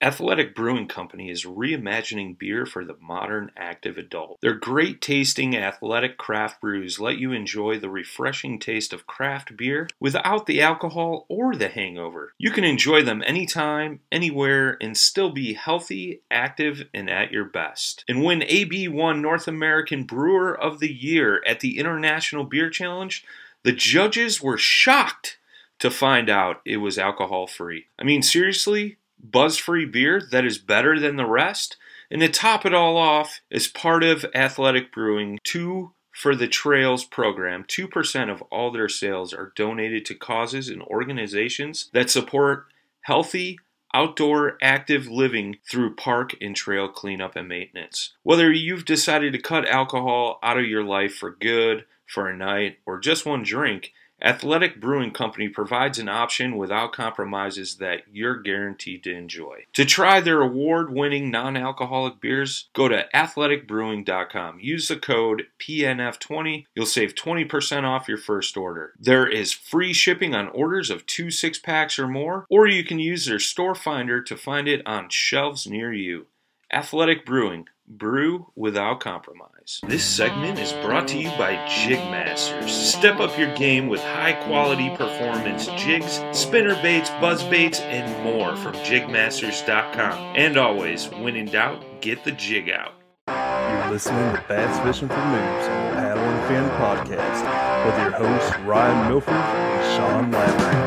Athletic Brewing Company is reimagining beer for the modern active adult. Their great tasting athletic craft brews let you enjoy the refreshing taste of craft beer without the alcohol or the hangover. You can enjoy them anytime, anywhere, and still be healthy, active, and at your best. And win AB1 North American Brewer of the Year at the International Beer Challenge, the judges were shocked to find out it was alcohol free. I mean, seriously? Buzz free beer that is better than the rest. And to top it all off, as part of Athletic Brewing, two for the Trails program, 2% of all their sales are donated to causes and organizations that support healthy, outdoor active living through park and trail cleanup and maintenance. Whether you've decided to cut alcohol out of your life for good, for a night, or just one drink, Athletic Brewing Company provides an option without compromises that you're guaranteed to enjoy. To try their award winning non alcoholic beers, go to athleticbrewing.com. Use the code PNF20. You'll save 20% off your first order. There is free shipping on orders of two six packs or more, or you can use their store finder to find it on shelves near you. Athletic Brewing, brew without compromise. This segment is brought to you by Jigmasters. Step up your game with high quality performance jigs, spinner baits, buzz baits, and more from jigmasters.com. And always, when in doubt, get the jig out. You're listening to Bass Fishing for Noobs on the Paddle and Fin podcast with your hosts Ryan Milford and Sean Lavery.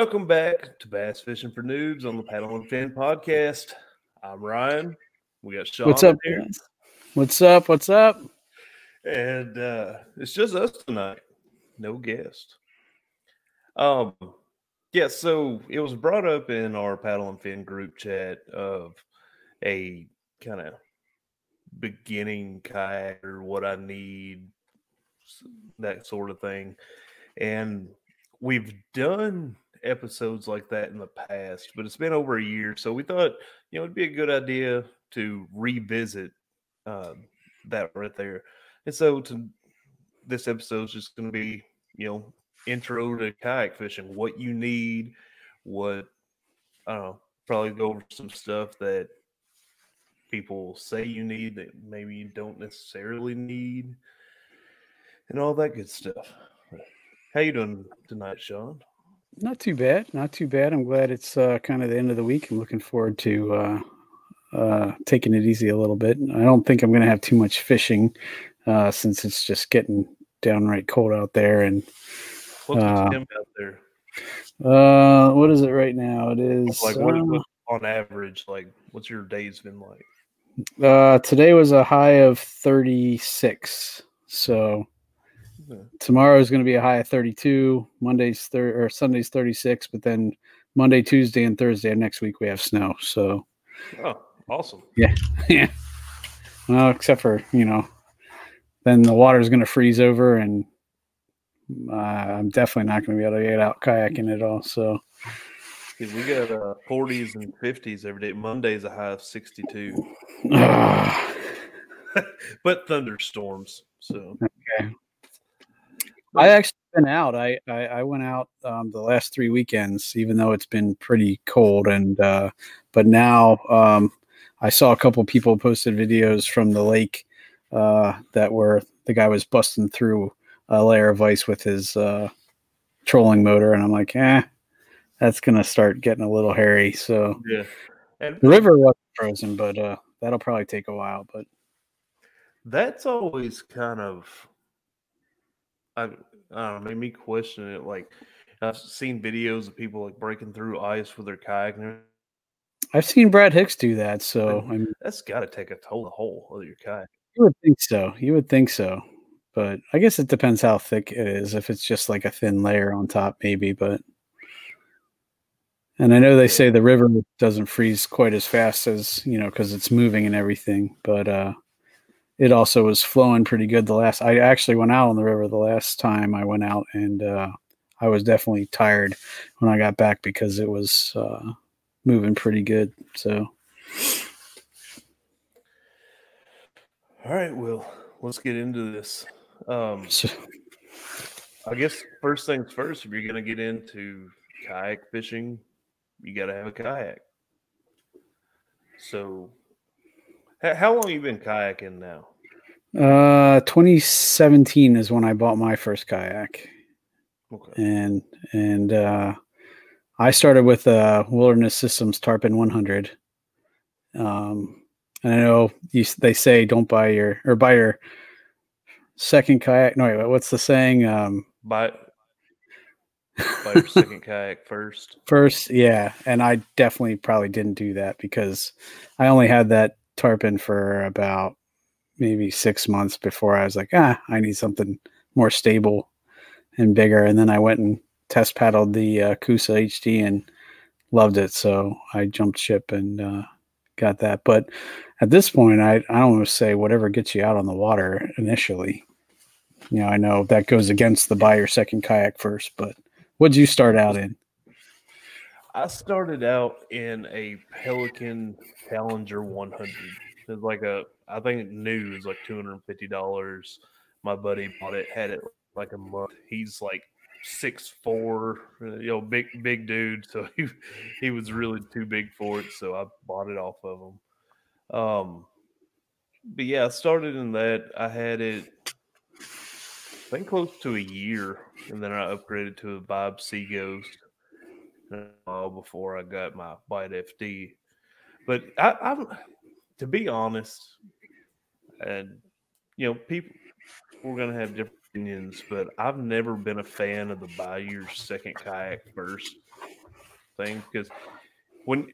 Welcome back to Bass Fishing for Noobs on the Paddle and Fin podcast. I'm Ryan. We got Sean. What's up, here. What's up? What's up? And uh, it's just us tonight. No guest. Um, yeah, so it was brought up in our Paddle and Fin group chat of a kind of beginning kayak or what I need, that sort of thing. And we've done episodes like that in the past, but it's been over a year. So we thought, you know, it'd be a good idea to revisit uh, that right there. And so to this episode is just going to be, you know, intro to kayak fishing, what you need, what, I don't know, probably go over some stuff that people say you need that maybe you don't necessarily need and all that good stuff. How you doing tonight, Sean? Not too bad. Not too bad. I'm glad it's uh, kind of the end of the week. I'm looking forward to uh, uh, taking it easy a little bit. I don't think I'm going to have too much fishing uh, since it's just getting downright cold out there. And what's out there? Uh, what is it right now? It is like what, what on average? Like, what's your days been like? Uh, today was a high of 36. So tomorrow is going to be a high of 32. Monday's thir- or Sunday's 36, but then Monday, Tuesday, and Thursday of next week we have snow. So, Oh, awesome. yeah, yeah. well, except for you know, then the water is going to freeze over, and uh, I'm definitely not going to be able to get out kayaking at all. So, Dude, we got uh, 40s and 50s every day. Monday's a high of 62, but thunderstorms. So I actually been out. I, I I went out um, the last three weekends, even though it's been pretty cold. And uh, but now um, I saw a couple people posted videos from the lake uh, that were the guy was busting through a layer of ice with his uh, trolling motor, and I'm like, eh, that's gonna start getting a little hairy. So yeah, and the river wasn't frozen, but uh, that'll probably take a while. But that's always kind of I, I don't know, made me question it. Like I've seen videos of people like breaking through ice with their kayak. And. I've seen Brad Hicks do that, so I mean, that's got to take a toll the whole of your kayak. You would think so. You would think so. But I guess it depends how thick it is. If it's just like a thin layer on top, maybe. But and I know they say the river doesn't freeze quite as fast as you know because it's moving and everything. But uh, it also was flowing pretty good the last. I actually went out on the river the last time I went out, and uh, I was definitely tired when I got back because it was uh, moving pretty good. So. All right, well, let's get into this. Um, I guess first things first, if you're going to get into kayak fishing, you got to have a kayak. So, how long you been kayaking now? Uh, 2017 is when I bought my first kayak, Okay. and and uh, I started with uh, Wilderness Systems Tarpon 100. Um, and I know you, they say don't buy your or buy your second kayak. No, wait, what's the saying? Um, Buy, buy your second kayak first. First, yeah, and I definitely probably didn't do that because I only had that tarpon for about maybe six months before I was like, ah, I need something more stable and bigger. And then I went and test paddled the uh, Coosa HD and loved it, so I jumped ship and uh, got that. But at this point, I I don't want to say whatever gets you out on the water initially. You know, I know that goes against the buy your second kayak first, but what'd you start out in? I started out in a Pelican Challenger 100. It was like a, I think new is like $250. My buddy bought it, had it like a month. He's like six four, you know, big big dude. So he he was really too big for it. So I bought it off of him. Um, but yeah, I started in that. I had it, I think close to a year, and then I upgraded to a Vibe Sea Ghost uh, before I got my Bite FD. But I, I'm, to be honest, and you know, people we're gonna have different opinions, but I've never been a fan of the buy your second kayak first thing because when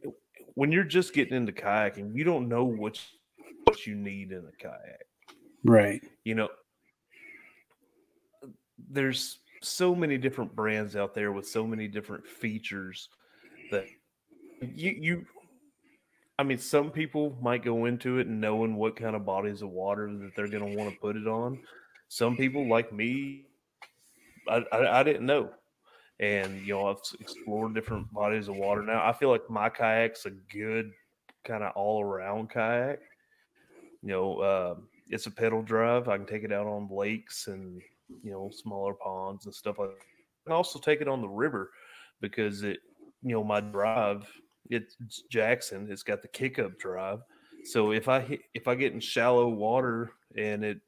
when you're just getting into kayaking, you don't know what what you need in a kayak. Right. You know, there's so many different brands out there with so many different features that you you I mean some people might go into it knowing what kind of bodies of water that they're going to want to put it on. Some people like me I, I, I didn't know. And you know, I've explored different bodies of water now. I feel like my kayak's a good kind of all around kayak. You know, uh, it's a pedal drive. I can take it out on lakes and you know smaller ponds and stuff like that. And also take it on the river because it you know my drive it's Jackson. It's got the kick up drive. So if I hit, if I get in shallow water and it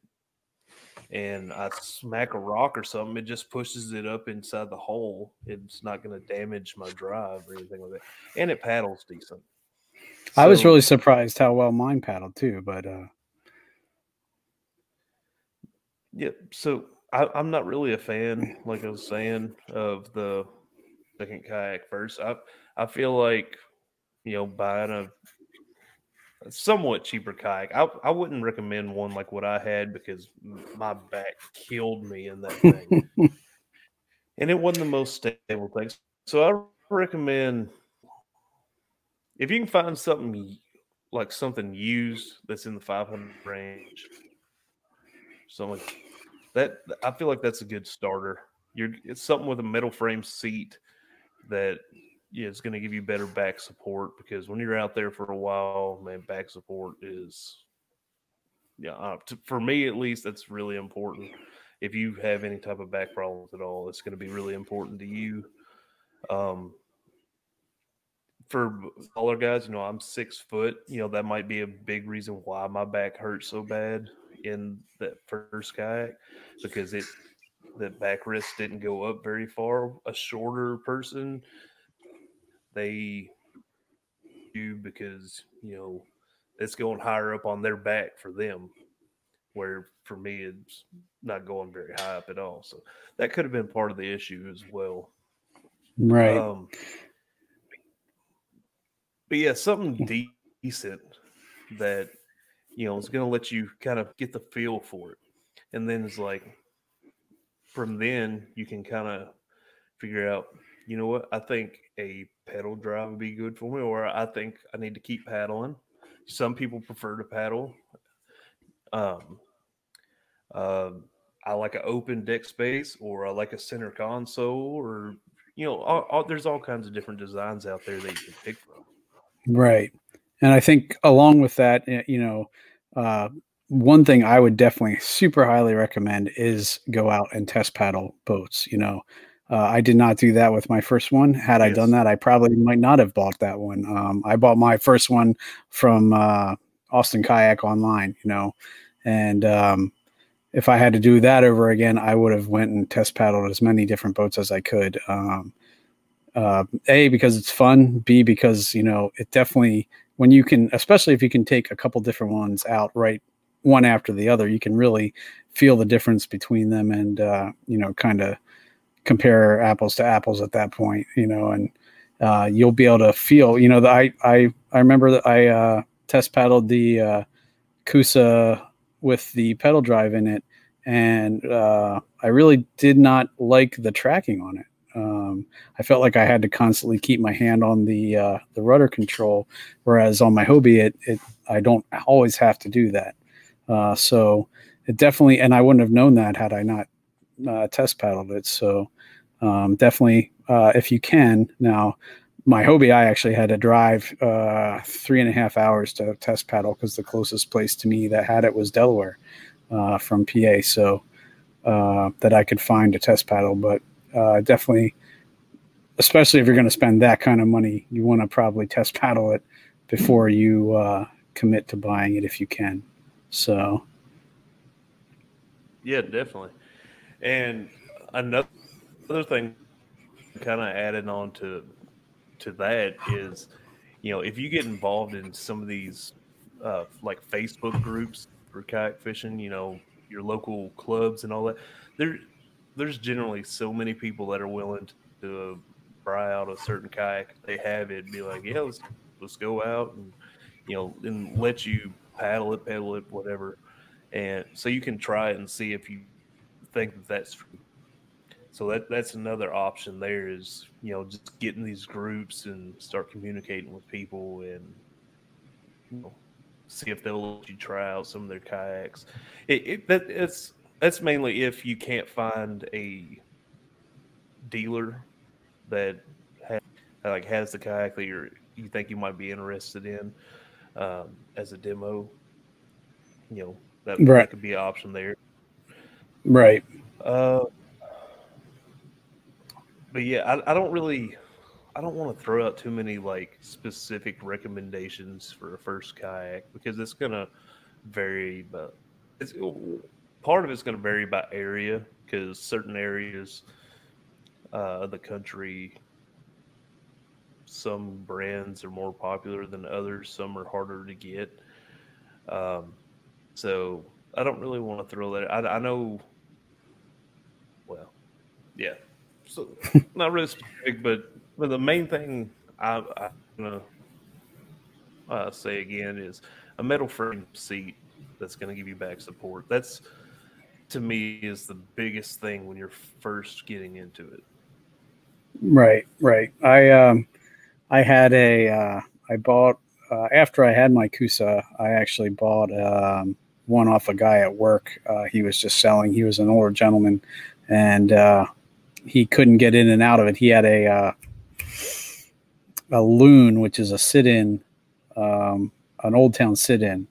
and I smack a rock or something, it just pushes it up inside the hole. It's not going to damage my drive or anything like that. And it paddles decent. I was really surprised how well mine paddled too, but uh Yeah, so I, I'm not really a fan, like I was saying, of the second kayak first. I I feel like you know buying a somewhat cheaper kayak. I, I wouldn't recommend one like what I had because my back killed me in that thing. and it wasn't the most stable thing. So I recommend if you can find something like something used that's in the 500 range, something that I feel like that's a good starter. You're it's something with a metal frame seat that yeah, it's going to give you better back support because when you're out there for a while, man, back support is, yeah, uh, to, for me at least, that's really important. If you have any type of back problems at all, it's going to be really important to you. Um, for taller guys, you know, I'm six foot. You know, that might be a big reason why my back hurts so bad in that first kayak because it the backrest didn't go up very far. A shorter person they do because you know it's going higher up on their back for them where for me it's not going very high up at all. So that could have been part of the issue as well. Right. Um, but yeah something decent that you know is going to let you kind of get the feel for it. And then it's like from then you can kind of figure out you know what? I think a pedal drive would be good for me, or I think I need to keep paddling. Some people prefer to paddle. Um, uh, I like an open deck space, or I like a center console, or you know, all, all, there's all kinds of different designs out there that you can pick from. Right, and I think along with that, eh, you know, uh, one thing I would definitely super highly recommend is go out and test paddle boats. You know, uh, I did not do that with my first one. Had yes. I done that, I probably might not have bought that one. Um, I bought my first one from uh, Austin Kayak online, you know, and um, if I had to do that over again, I would have went and test paddled as many different boats as I could. Um, uh, a because it's fun. B because you know it definitely when you can, especially if you can take a couple different ones out right one after the other, you can really feel the difference between them and uh, you know kind of compare apples to apples at that point, you know, and uh, you'll be able to feel, you know, the, I, I, I remember that I uh, test paddled the uh, Coosa with the pedal drive in it, and uh, I really did not like the tracking on it. Um, I felt like I had to constantly keep my hand on the uh, the rudder control, whereas on my Hobie, it, it I don't always have to do that. Uh, so it definitely, and I wouldn't have known that had I not uh, test paddled it. So um, definitely, uh, if you can. Now, my Hobie, I actually had to drive uh, three and a half hours to test paddle because the closest place to me that had it was Delaware uh, from PA. So uh, that I could find a test paddle, but uh, definitely, especially if you're going to spend that kind of money, you want to probably test paddle it before you uh, commit to buying it if you can. So, yeah, definitely. And another other thing kind of added on to to that is you know if you get involved in some of these uh, like facebook groups for kayak fishing you know your local clubs and all that there there's generally so many people that are willing to try out a certain kayak they have it be like yeah let's let's go out and you know and let you paddle it pedal it whatever. And so you can try it and see if you think that that's so that that's another option. There is you know just getting these groups and start communicating with people and you know, see if they'll let you try out some of their kayaks. It, it that it's that's mainly if you can't find a dealer that has, like has the kayak that you you think you might be interested in um, as a demo. You know that, right. that could be an option there. Right. Uh, but yeah, I, I don't really, I don't want to throw out too many like specific recommendations for a first kayak because it's gonna vary. But it's part of it's gonna vary by area because certain areas uh, of the country, some brands are more popular than others. Some are harder to get. Um, so I don't really want to throw that. I, I know. Well, yeah, so not really specific, but but the main thing I, I know uh, say again is a metal frame seat that's going to give you back support. That's to me is the biggest thing when you're first getting into it. Right, right. I um, I had a uh, I bought uh, after I had my Coosa, I actually bought um, one off a guy at work. Uh, he was just selling. He was an older gentleman, and uh, he couldn't get in and out of it. He had a uh, a loon, which is a sit-in, um, an old town sit-in,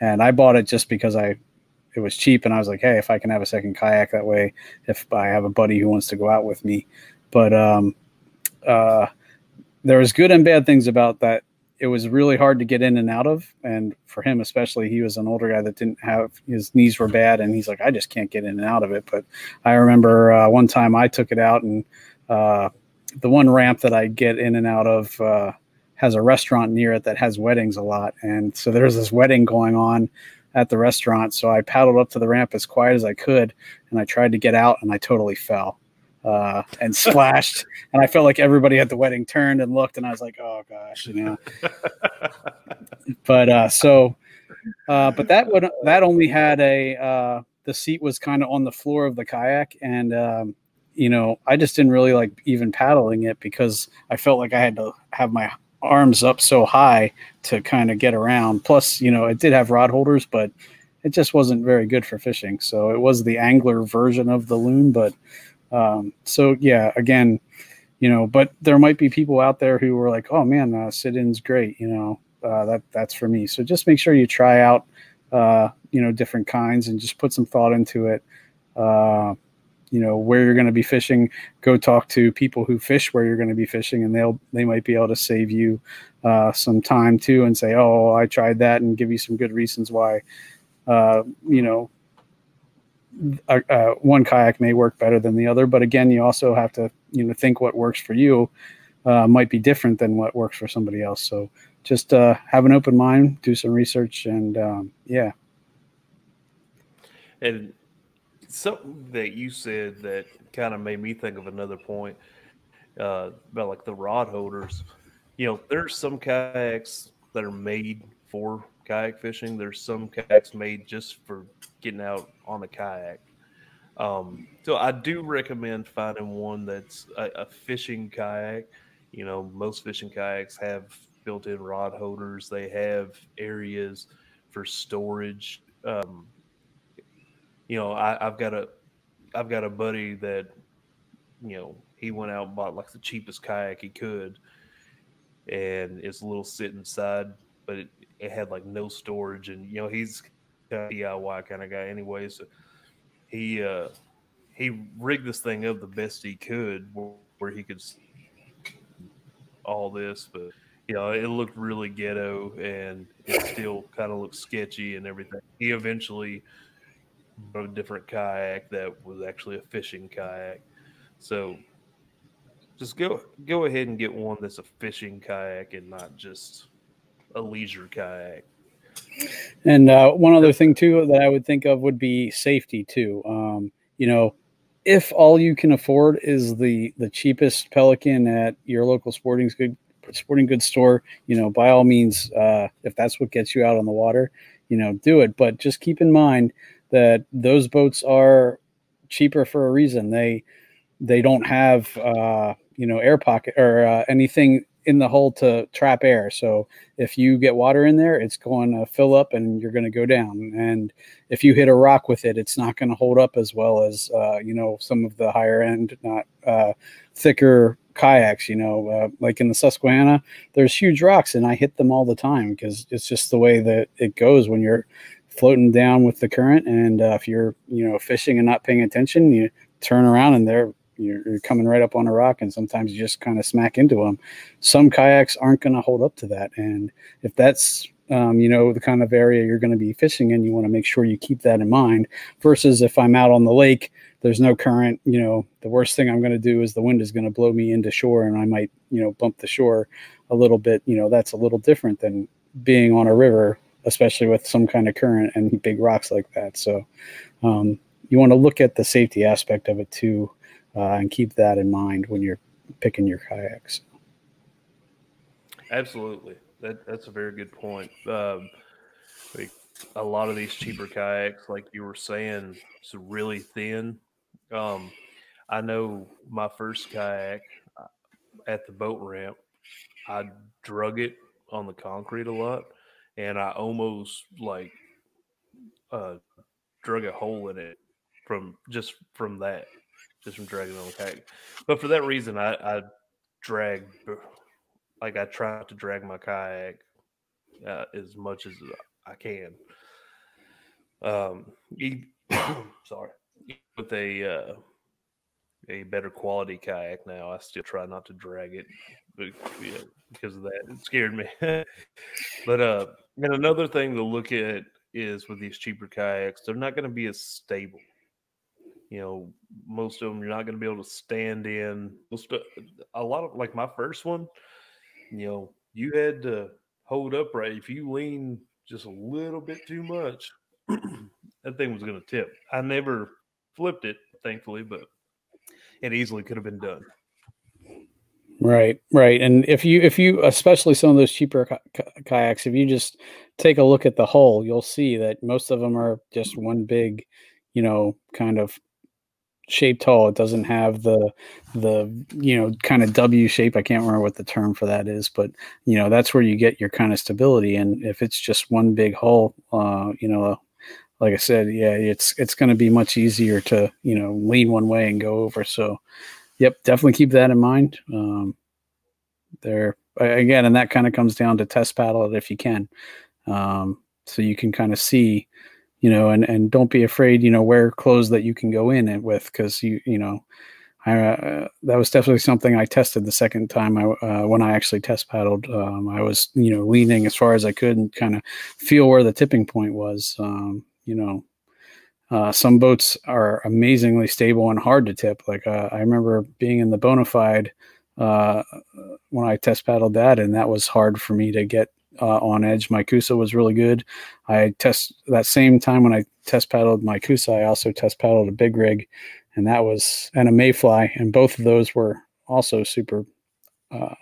and I bought it just because I it was cheap, and I was like, hey, if I can have a second kayak that way, if I have a buddy who wants to go out with me, but um, uh, there was good and bad things about that. It was really hard to get in and out of, and for him especially, he was an older guy that didn't have his knees were bad, and he's like, I just can't get in and out of it. But I remember uh, one time I took it out, and uh, the one ramp that I get in and out of uh, has a restaurant near it that has weddings a lot, and so there's this wedding going on at the restaurant. So I paddled up to the ramp as quiet as I could, and I tried to get out, and I totally fell uh, and splashed. and I felt like everybody at the wedding turned and looked, and I was like, "Oh gosh," you know. but uh, so, uh, but that would that only had a uh, the seat was kind of on the floor of the kayak, and um, you know, I just didn't really like even paddling it because I felt like I had to have my arms up so high to kind of get around. Plus, you know, it did have rod holders, but it just wasn't very good for fishing. So it was the angler version of the loon, but um, so yeah, again, you know, but there might be people out there who were like, "Oh man, uh, sit-in's great," you know, uh, that that's for me. So just make sure you try out, uh, you know, different kinds and just put some thought into it. Uh, you know where you're going to be fishing. Go talk to people who fish where you're going to be fishing, and they'll they might be able to save you uh, some time too, and say, "Oh, I tried that," and give you some good reasons why. Uh, you know, one kayak may work better than the other, but again, you also have to you know think what works for you uh, might be different than what works for somebody else. So just uh, have an open mind, do some research, and um, yeah. And something that you said that kind of made me think of another point uh, about like the rod holders. You know, there's some kayaks that are made for kayak fishing. There's some kayaks made just for getting out on the kayak. Um, so I do recommend finding one that's a, a, fishing kayak. You know, most fishing kayaks have built-in rod holders. They have areas for storage. Um, you know, I, have got a, I've got a buddy that, you know, he went out and bought like the cheapest kayak he could, and it's a little sit inside, but it, it had like no storage, and you know he's a DIY kind of guy anyway, so he uh he rigged this thing up the best he could where, where he could all this, but you know, it looked really ghetto and it still kind of looked sketchy and everything. He eventually bought a different kayak that was actually a fishing kayak. So just go go ahead and get one that's a fishing kayak and not just a leisure kayak. And uh, one other thing too that I would think of would be safety too. Um, you know, if all you can afford is the the cheapest Pelican at your local sporting good sporting goods store, you know, by all means, uh, if that's what gets you out on the water, you know, do it. But just keep in mind that those boats are cheaper for a reason. They they don't have uh, you know air pocket or uh, anything in the hole to trap air. So if you get water in there, it's going to fill up and you're going to go down. And if you hit a rock with it, it's not going to hold up as well as uh, you know some of the higher end, not uh, thicker kayaks. You know, uh, like in the Susquehanna, there's huge rocks, and I hit them all the time because it's just the way that it goes when you're floating down with the current. And uh, if you're, you know, fishing and not paying attention, you turn around and they're you're, you're coming right up on a rock, and sometimes you just kind of smack into them. Some kayaks aren't going to hold up to that, and if that's um, you know the kind of area you're going to be fishing in, you want to make sure you keep that in mind. Versus if I'm out on the lake, there's no current. You know, the worst thing I'm going to do is the wind is going to blow me into shore, and I might you know bump the shore a little bit. You know, that's a little different than being on a river especially with some kind of current and big rocks like that. So um, you want to look at the safety aspect of it too, uh, and keep that in mind when you're picking your kayaks. Absolutely, that, that's a very good point. Um, like a lot of these cheaper kayaks, like you were saying, it's really thin. Um, I know my first kayak uh, at the boat ramp, I drug it on the concrete a lot, and I almost like uh, drug a hole in it from just from that, just from dragging on the kayak. But for that reason, I, I drag like I try to drag my kayak uh, as much as I can. Um, sorry, with a uh, a better quality kayak now, I still try not to drag it, but, because of that, it scared me. but uh, and another thing to look at is with these cheaper kayaks, they're not going to be as stable. You know, most of them you're not going to be able to stand in. Most a lot of like my first one, you know, you had to hold upright. If you lean just a little bit too much, that thing was going to tip. I never flipped it, thankfully, but it easily could have been done. Right, right. And if you, if you, especially some of those cheaper kayaks, if you just take a look at the hull, you'll see that most of them are just one big, you know, kind of shaped hull. It doesn't have the the you know kind of W shape. I can't remember what the term for that is, but you know that's where you get your kind of stability. And if it's just one big hull, uh, you know, like I said, yeah, it's it's going to be much easier to you know lean one way and go over. So, yep, definitely keep that in mind. Um, there again, and that kind of comes down to test paddle it if you can, um, so you can kind of see you know, and and don't be afraid, you know, wear clothes that you can go in it with because you you know, I uh, that was definitely something I tested the second time I uh, when I actually test paddled. Um, I was you know leaning as far as I could and kind of feel where the tipping point was. Um, you know, uh, some boats are amazingly stable and hard to tip. Like uh, I remember being in the Bonafide uh, when I test paddled that, and that was hard for me to get uh, on edge. My Coosa was really good. I test that same time when I test paddled my Coosa, I also test paddled a big rig, and that was and a Mayfly, and both of those were also super uh,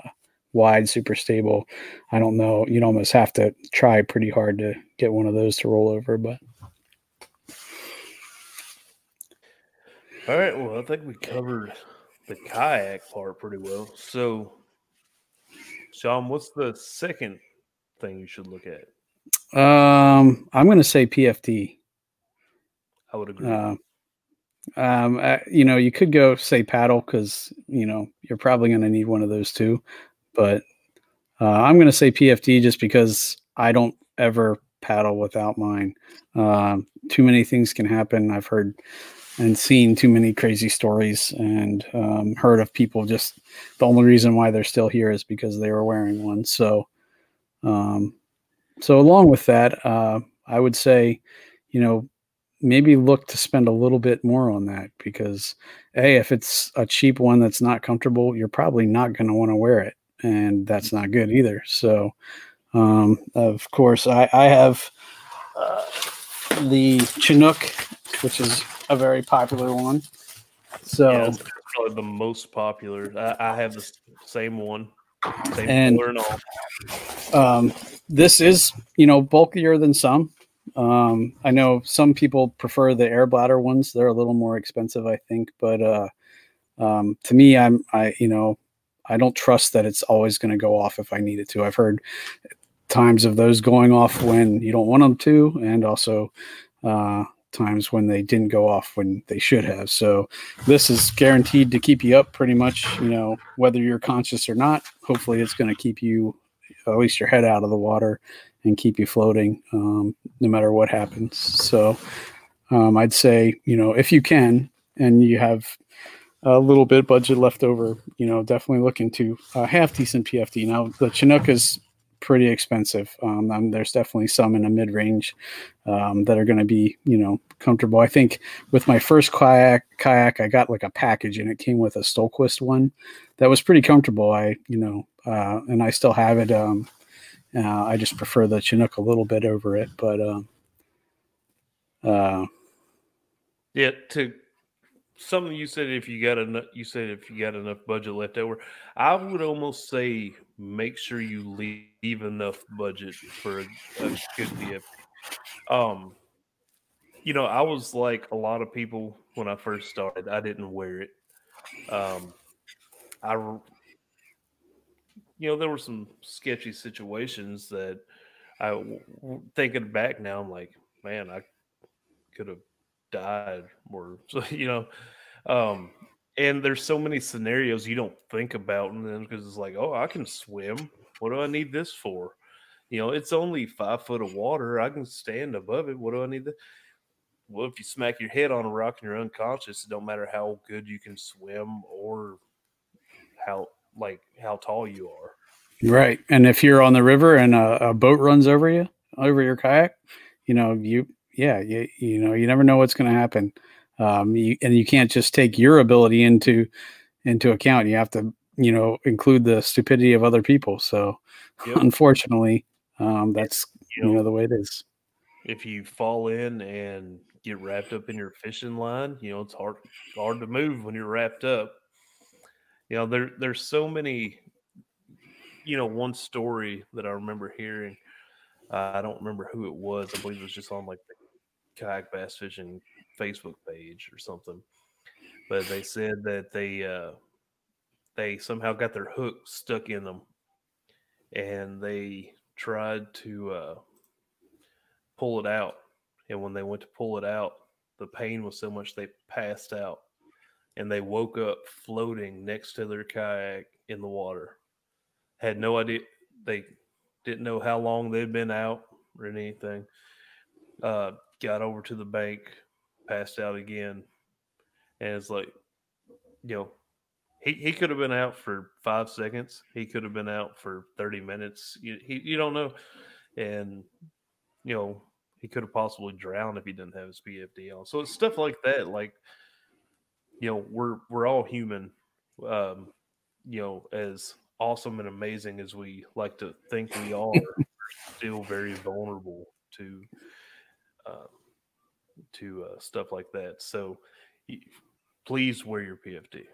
wide, super stable. I don't know. You'd almost have to try pretty hard to get one of those to roll over, but. All right. Well, I think we covered the kayak part pretty well. So, Sean, what's the second thing you should look at? Um, I'm going to say PFD. I would agree. Uh, um, uh, you know, you could go say paddle because you know you're probably going to need one of those too, but uh, I'm going to say PFD just because I don't ever paddle without mine. Um, too many things can happen. I've heard and seen too many crazy stories and um, heard of people just the only reason why they're still here is because they were wearing one. So um, so along with that, uh, I would say, you know, maybe look to spend a little bit more on that because a if it's a cheap one that's not comfortable, you're probably not going to want to wear it, and that's not good either. So, um, of course, I, I have uh, the Chinook, which is a very popular one. So. Yeah, probably the most popular. I, I have the same one. Same and. Um, this is, you know, bulkier than some. Um, I know some people prefer the air bladder ones. They're a little more expensive, I think. But uh, um, to me, I'm, I, you know, I don't trust that it's always going to go off if I need it to. I've heard times of those going off when you don't want them to, and also uh, times when they didn't go off when they should have. So this is guaranteed to keep you up pretty much, you know, whether you're conscious or not. Hopefully, it's going to keep you at least your head out of the water and keep you floating um, no matter what happens. So um, I'd say, you know, if you can and you have a little bit budget left over, you know, definitely look into a half decent PFD. Now the Chinook is pretty expensive. Um, there's definitely some in a mid range um, that are going to be, you know, comfortable. I think with my first kayak, kayak, I got like a package and it came with a Stohlquist one that was pretty comfortable. I, you know, uh, and I still have it. Um, uh, I just prefer the Chinook a little bit over it, but um, uh, yeah. To something you said if you got enough you said if you got enough budget left over i would almost say make sure you leave enough budget for a, a good PFD. um you know i was like a lot of people when i first started i didn't wear it um i you know there were some sketchy situations that i thinking back now i'm like man i could have died or so you know um and there's so many scenarios you don't think about and then because it's like oh i can swim. What do i need this for? You know it's only five foot of water. I can stand above it. What do i need well if you smack your head on a rock and you're unconscious it don't matter how good you can swim or how like how tall you are. Right. And if you're on the river and a, a boat runs over you over your kayak you know you yeah, you, you know, you never know what's going to happen. Um, you, and you can't just take your ability into into account. You have to, you know, include the stupidity of other people. So, yep. unfortunately, um, that's you know, you know the way it is. If you fall in and get wrapped up in your fishing line, you know it's hard hard to move when you're wrapped up. You know there there's so many. You know, one story that I remember hearing. Uh, I don't remember who it was. I believe it was just on like the kayak bass fishing Facebook page or something. But they said that they uh, they somehow got their hook stuck in them, and they tried to uh, pull it out. And when they went to pull it out, the pain was so much they passed out, and they woke up floating next to their kayak in the water. Had no idea they didn't know how long they'd been out or anything. Uh, got over to the bank, passed out again, and it's like, you know, he, he could have been out for five seconds. He could have been out for thirty minutes. You he, you don't know, and you know he could have possibly drowned if he didn't have his PFD on. So it's stuff like that. Like, you know, we're we're all human. Um, you know, as awesome and amazing as we like to think we are, still very vulnerable to um, to uh, stuff like that. So please wear your PFD.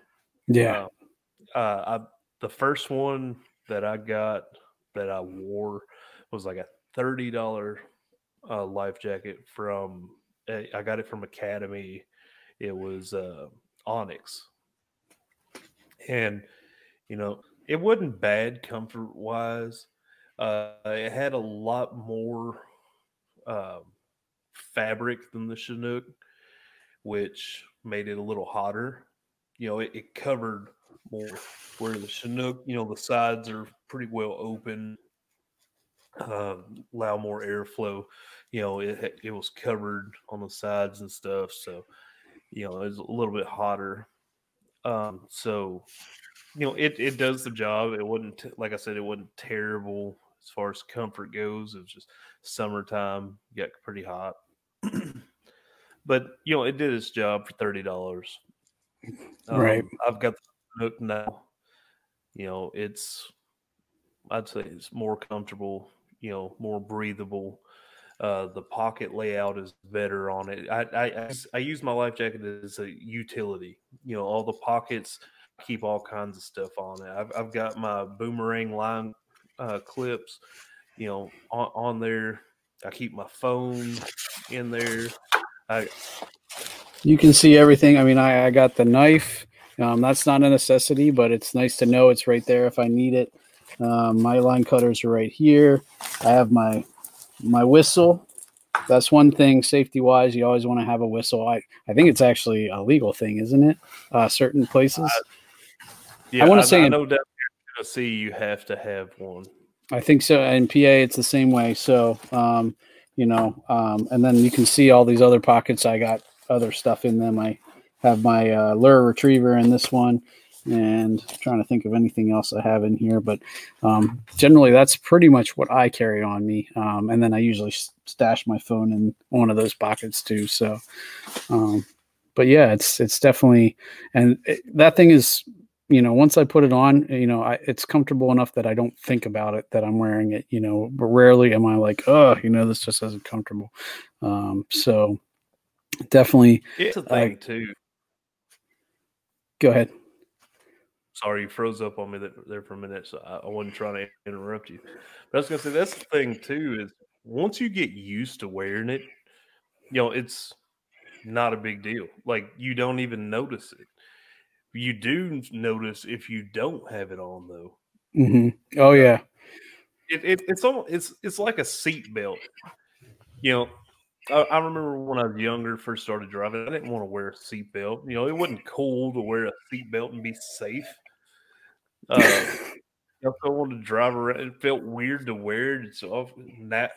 Yeah. Uh, uh, I, the first one that I got that I wore was like a thirty dollar uh, life jacket from. Eh, I got it from Academy. It was uh, Onyx, and you know it wasn't bad comfort wise. Uh, it had a lot more um, fabric than the Chinook, which made it a little hotter. You know, it, it covered more where the Chinook, you know, the sides are pretty well open, uh, allow more airflow. You know, it it was covered on the sides and stuff, so you know it was a little bit hotter. Um, so you know, it it does the job. It wasn't like I said, it wasn't terrible as far as comfort goes. It was just summertime, got pretty hot. but you know, it did its job for thirty dollars. Um, right. I've got the Nook now. You know, it's I'd say it's more comfortable. You know, more breathable. Uh, the pocket layout is better on it. I, I I use my life jacket as a utility. You know, all the pockets keep all kinds of stuff on it. I've I've got my boomerang line uh, clips. You know, on, on there I keep my phone in there. I you can see everything. I mean, I, I got the knife. Um, that's not a necessity, but it's nice to know it's right there if I need it. Um, my line cutters are right here. I have my my whistle. That's one thing safety wise. You always want to have a whistle. I, I think it's actually a legal thing, isn't it? Uh, certain places. Uh, yeah, I want to say I know that Tennessee you have to have one. I think so. In PA, it's the same way. So, um, you know, um, and then you can see all these other pockets. I got other stuff in them. I have my uh, lure retriever in this one, and trying to think of anything else I have in here. But um, generally, that's pretty much what I carry on me. Um, and then I usually stash my phone in one of those pockets too. So, um, but yeah, it's it's definitely, and it, that thing is you know, once I put it on, you know, I, it's comfortable enough that I don't think about it that I'm wearing it, you know, but rarely am I like, oh, you know, this just isn't comfortable. Um, so definitely. It's a thing uh, too. Go ahead. Sorry, you froze up on me there for a minute, so I, I wasn't trying to interrupt you. But I was gonna say that's the thing too is once you get used to wearing it, you know, it's not a big deal. Like you don't even notice it. You do notice if you don't have it on though. Mm-hmm. Oh yeah. It, it, it's almost it's it's like a seat belt. You know, I, I, remember when I was younger, first started driving, I didn't want to wear a seat belt. You know, it wasn't cool to wear a seat belt and be safe. Uh, I wanted to drive around. It felt weird to wear it. So now,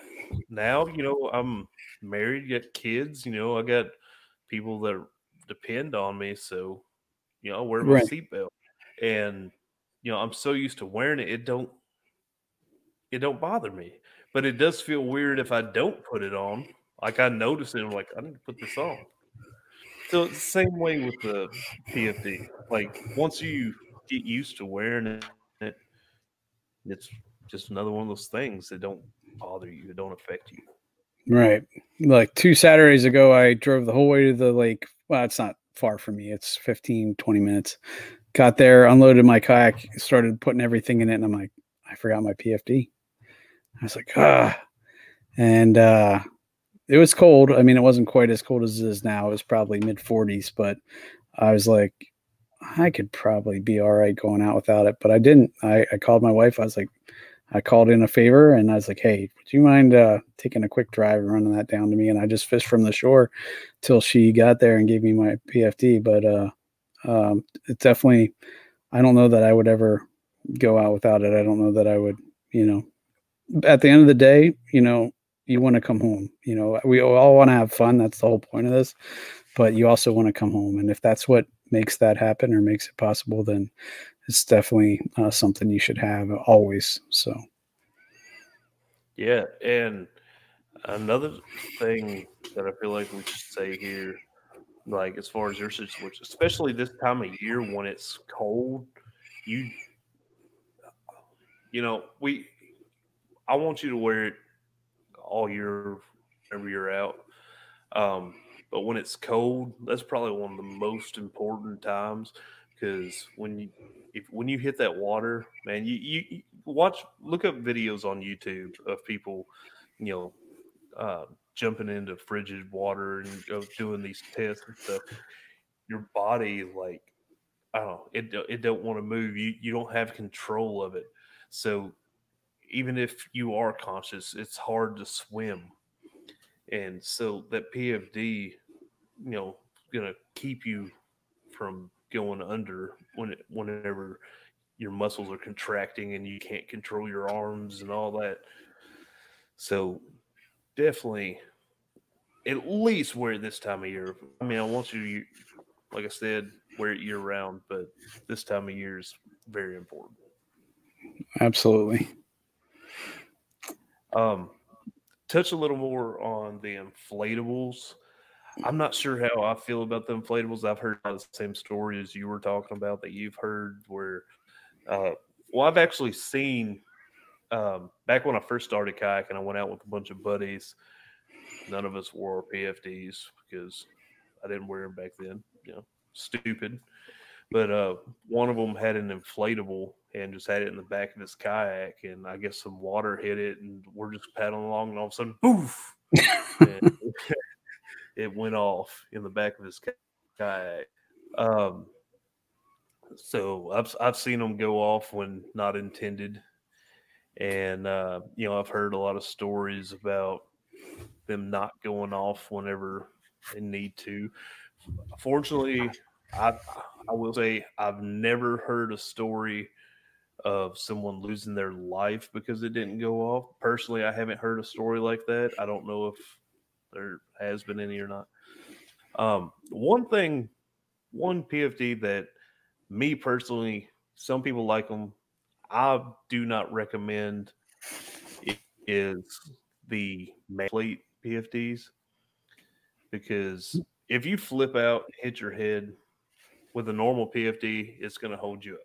now, you know, I'm married, got kids. You know, I got people that depend on me. So, you know, I wear my right. seatbelt, and you know, I'm so used to wearing it, it don't, it don't bother me. But it does feel weird if I don't put it on. Like I notice it, I'm like, I need to put this on. So it's the same way with the PFD. Like once you get used to wearing it, it's just another one of those things that don't bother you, that don't affect you. Right. Like two Saturdays ago, I drove the whole way to the lake. Well, it's not far from me. It's 15, 20 minutes. Got there, unloaded my kayak, started putting everything in it. And I'm like, I forgot my PFD. I was like, ah. And uh, it was cold. I mean, it wasn't quite as cold as it is now. It was probably mid 40s, but I was like, I could probably be all right going out without it. But I didn't. I, I called my wife. I was like, I called in a favor and I was like, hey, would you mind uh, taking a quick drive and running that down to me? And I just fished from the shore till she got there and gave me my PFD. But uh, um, it definitely, I don't know that I would ever go out without it. I don't know that I would, you know, at the end of the day, you know, you want to come home. You know, we all want to have fun. That's the whole point of this. But you also want to come home. And if that's what makes that happen or makes it possible, then it's definitely uh, something you should have always. So, yeah, and another thing that I feel like we should say here, like as far as your situation, especially this time of year when it's cold, you, you know, we, I want you to wear it all year, every year out. Um, but when it's cold, that's probably one of the most important times because when you if when you hit that water, man, you, you, you watch look up videos on YouTube of people, you know, uh, jumping into frigid water and doing these tests and stuff. Your body, like, I don't know, it it don't want to move. You you don't have control of it. So even if you are conscious, it's hard to swim. And so that PFD, you know, gonna keep you from going under when it, whenever your muscles are contracting and you can't control your arms and all that. So definitely at least wear it this time of year. I mean, I want you to, like I said, wear it year round, but this time of year is very important. Absolutely. Um, touch a little more on the inflatables. I'm not sure how I feel about the inflatables. I've heard the same story as you were talking about that you've heard where, uh, well, I've actually seen um, back when I first started kayaking, I went out with a bunch of buddies. None of us wore PFDs because I didn't wear them back then. You know, stupid. But uh, one of them had an inflatable and just had it in the back of his kayak, and I guess some water hit it, and we're just paddling along, and all of a sudden, poof! it went off in the back of his kayak. Um, so I've I've seen them go off when not intended, and uh, you know I've heard a lot of stories about them not going off whenever they need to. Fortunately, I I will say I've never heard a story of someone losing their life because it didn't go off. Personally, I haven't heard a story like that. I don't know if there has been any or not. Um, one thing, one PFD that me personally, some people like them. I do not recommend is the plate PFDs because if you flip out, hit your head with a normal PFD, it's going to hold you up.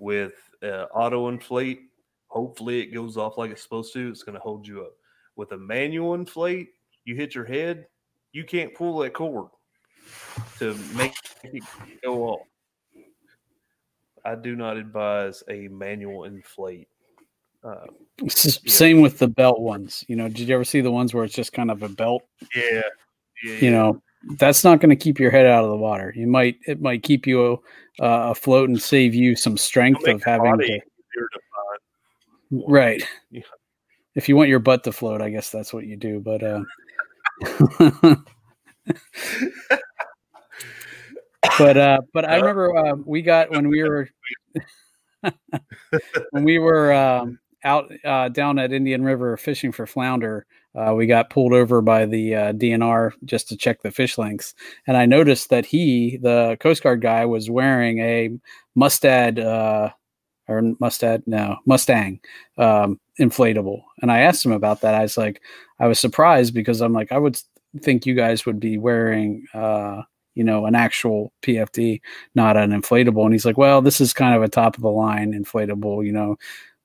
With uh, auto inflate, hopefully it goes off like it's supposed to. It's going to hold you up. With a manual inflate, you hit your head, you can't pull that cord to make it go off. I do not advise a manual inflate. Uh, S- Same with the belt ones. You know, did you ever see the ones where it's just kind of a belt? yeah, yeah, You know, that's not going to keep your head out of the water. You might it might keep you uh, afloat and save you some strength of having to right. Yeah. If you want your butt to float, I guess that's what you do. But uh, but uh, but I remember uh, we got when we were when we were um, out uh, down at Indian River fishing for flounder. Uh, we got pulled over by the uh, DNR just to check the fish lengths, and I noticed that he, the Coast Guard guy, was wearing a Mustad uh, or Mustad, no Mustang um, inflatable. And I asked him about that. I was like, I was surprised because I'm like, I would think you guys would be wearing, uh, you know, an actual PFD, not an inflatable. And he's like, well, this is kind of a top of the line inflatable, you know.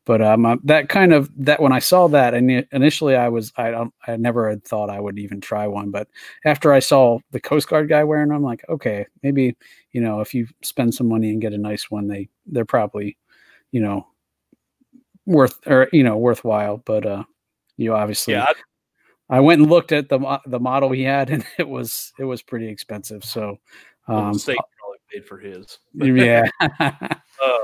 But um, uh, that kind of that when I saw that, and initially I was I don't I never had thought I would even try one, but after I saw the Coast Guard guy wearing them, I'm like, okay, maybe you know if you spend some money and get a nice one, they they're probably you know worth or you know worthwhile but uh you obviously Yeah, I, went and looked at the the model he had and it was it was pretty expensive so um probably paid for his. yeah Uh,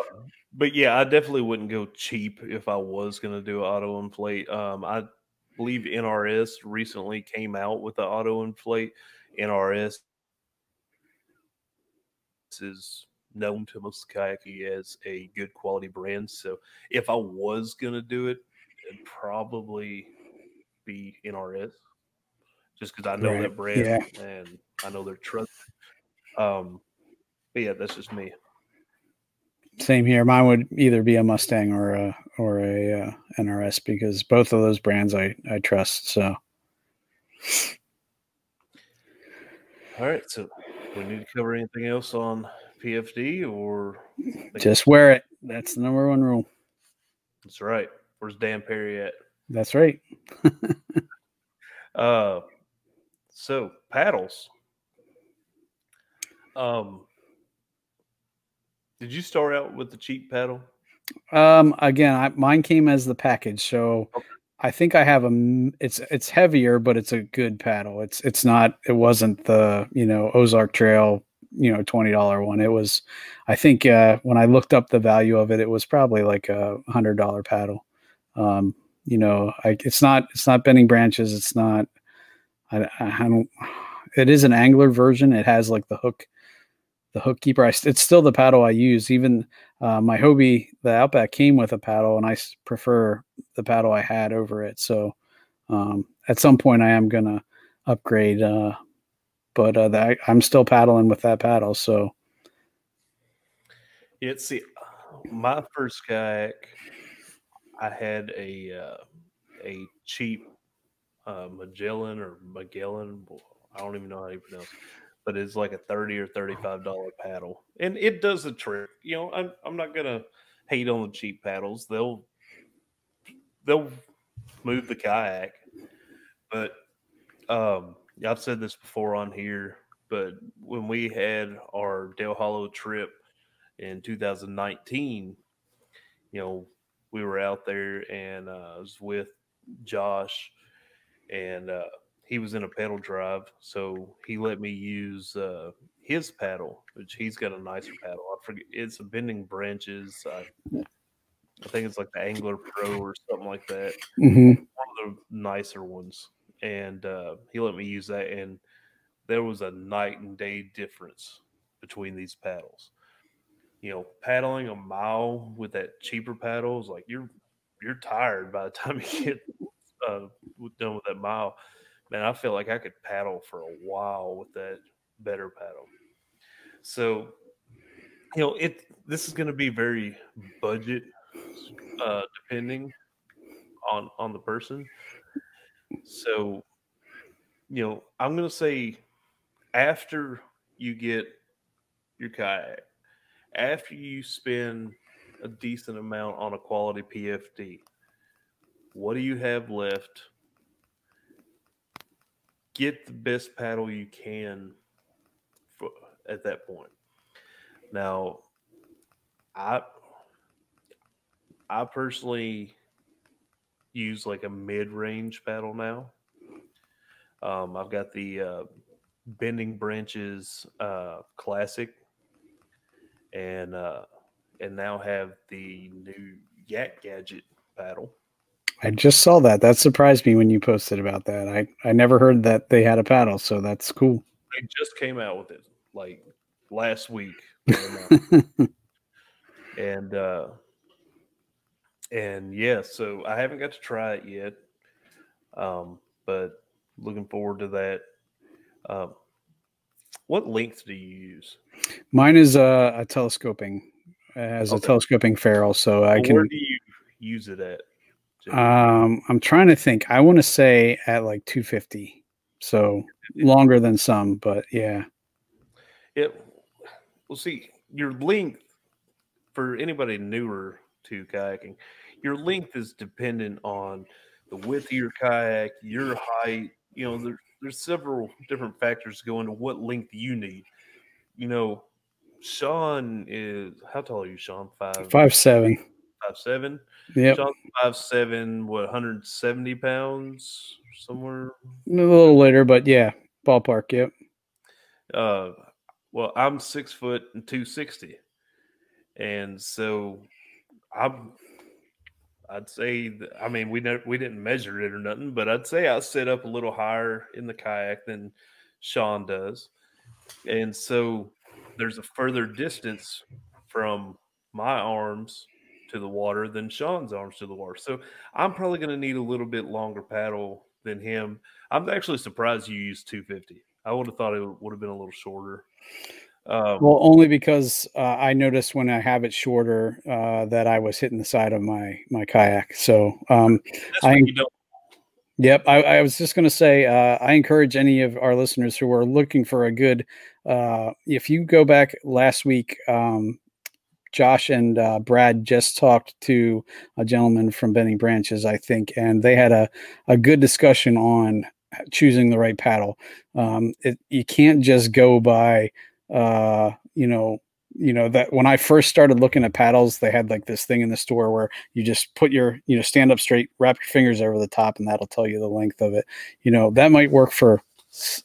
but yeah, I definitely wouldn't go cheap if I was going to do auto inflate. Um, I believe NRS recently came out with the auto inflate. NRS is known to Muskayaki as a good quality brand. So if I was going to do it, it'd probably be NRS just because I know Right, that brand yeah. and I know they're trusted. Um, but yeah, that's just me. same here mine would either be a mustang or a or a uh, nrs because both of those brands i i trust so All right, so we need to cover anything else on PFD or just wear it that's the number one rule that's right. Where's Dan Perry at? that's right Uh, so paddles. Um, did you start out with the cheap paddle? Um, again, I, mine came as the package, so Okay. I think I have a. It's it's heavier, but it's a good paddle. It's it's not. It wasn't the you know Ozark Trail you know twenty dollar one. It was, I think uh, when I looked up the value of it, it was probably like a hundred dollar paddle. Um, you know, I, it's not it's not bending branches. It's not. I, I don't. It is an angler version. It has like the hook, the hook keeper. I, it's still the paddle I use. Even uh, my Hobie, the Outback came with a paddle, and I prefer the paddle I had over it. So um, at some point, I am gonna upgrade. Uh, but uh, that, I'm still paddling with that paddle. So Yeah, see, my first kayak, I had a uh, a cheap uh, Magellan or Magellan. I don't even know how you pronounce, it, but it's like a thirty or thirty five dollar paddle, and it does the trick. You know, I'm I'm not gonna hate on the cheap paddles. They'll they'll move the kayak, but um, I've said this before on here. But when we had our Dale Hollow trip in 2019, you know, we were out there and uh, I was with Josh, and uh, he was in a pedal drive, so he let me use uh, his paddle, which he's got a nicer paddle. I forget it's a bending branches. I, I think it's like the Angler Pro or something like that mhm. one of the nicer ones, and uh, he let me use that, and there was a night and day difference between these paddles. You know, paddling a mile with that cheaper paddle is like you're you're tired by the time you get uh, done with that mile. Man, I feel like I could paddle for a while with that better paddle. So, you know, it this is going to be very budget uh, depending on on the person. So, you know, I'm going to say after you get your kayak, after you spend a decent amount on a quality PFD, what do you have left? Get the best paddle you can for, at that point. Now, I I personally use like a mid-range paddle now. Um, I've got the uh, Bending Branches uh, Classic, and uh, and now have the new Yak Gadget paddle. I just saw that. That surprised me when you posted about that. I I never heard that they had a paddle, so that's cool. They just came out with it like last week, and uh, and yeah, so I haven't got to try it yet, um, but looking forward to that. Um, what length do you use? Mine is a, a telescoping, as Okay. a telescoping ferrule, so I can. Where do you use it at? Um, I'm trying to think. I want to say at like 250, so longer than some, but yeah. It well, see your length for anybody newer to kayaking. Your length is dependent on the width of your kayak, your height. You know, there, there's several different factors go into what length you need. You know, Sean is how tall are you, Sean? Five Five seven. five seven. Yep, Sean's five seven. What 170 pounds somewhere a little later, but yeah, ballpark. Yep. Uh, well, I'm six foot and two sixty, and so I'm. I'd say, I mean, we never we didn't measure it or nothing, but I'd say I sit up a little higher in the kayak than Sean does, and so there's a further distance from my arms to the water than Sean's arms to the water. So I'm probably going to need a little bit longer paddle than him. I'm actually surprised you used 250. I would have thought it would have been a little shorter. Um, Well, only because uh, I noticed when I have it shorter uh, that I was hitting the side of my my kayak. So, um, I- yep, I, I was just going to say uh, I encourage any of our listeners who are looking for a good. Uh, if you go back last week, um, Josh and uh, Brad just talked to a gentleman from Bending Branches, I think, and they had a a good discussion on choosing the right paddle. Um, it, you can't just go by uh you know you know that when i first started looking at paddles they had like this thing in the store where you just put your you know stand up straight wrap your fingers over the top and that'll tell you the length of it. You know that might work for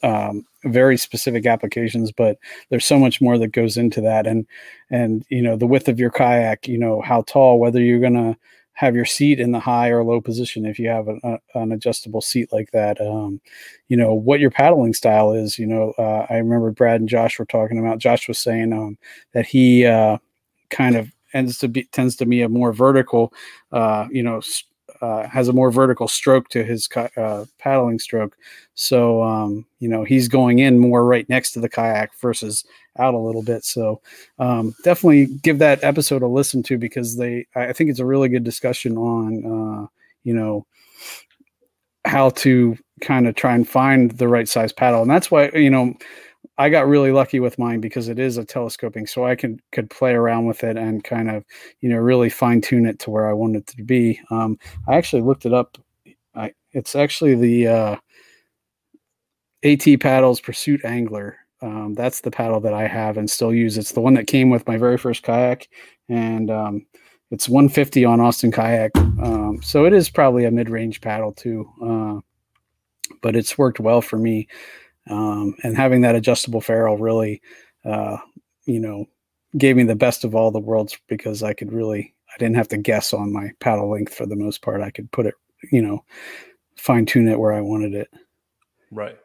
um, very specific applications but there's so much more that goes into that. And and you know the width of your kayak you know how tall whether you're gonna have your seat in the high or low position if you have an, a, an adjustable seat like that. Um, you know what your paddling style is you know uh, i remember brad and josh were talking about josh was saying um, that he uh, kind of ends to be tends to be a more vertical uh, you know uh, has a more vertical stroke to his uh, paddling stroke. So um, you know he's going in more right next to the kayak versus out a little bit. So um, definitely give that episode a listen to because they i think it's a really good discussion on uh, you know how to kind of try and find the right size paddle. And that's why you know i got really lucky with mine because it is a telescoping so i can could play around with it and kind of you know really fine tune it to where i want it to be. Um, i actually looked it up. I, it's actually the uh, at paddles pursuit angler um, that's the paddle that i have and still use it's the one that came with my very first kayak and um, it's 150 on austin kayak um, so it is probably a mid-range paddle too uh, but it's worked well for me. Um, and having that adjustable ferrule really, uh, you know, gave me the best of all the worlds because I could really, I didn't have to guess on my paddle length for the most part. I could put it, you know, fine tune it where I wanted it. Right.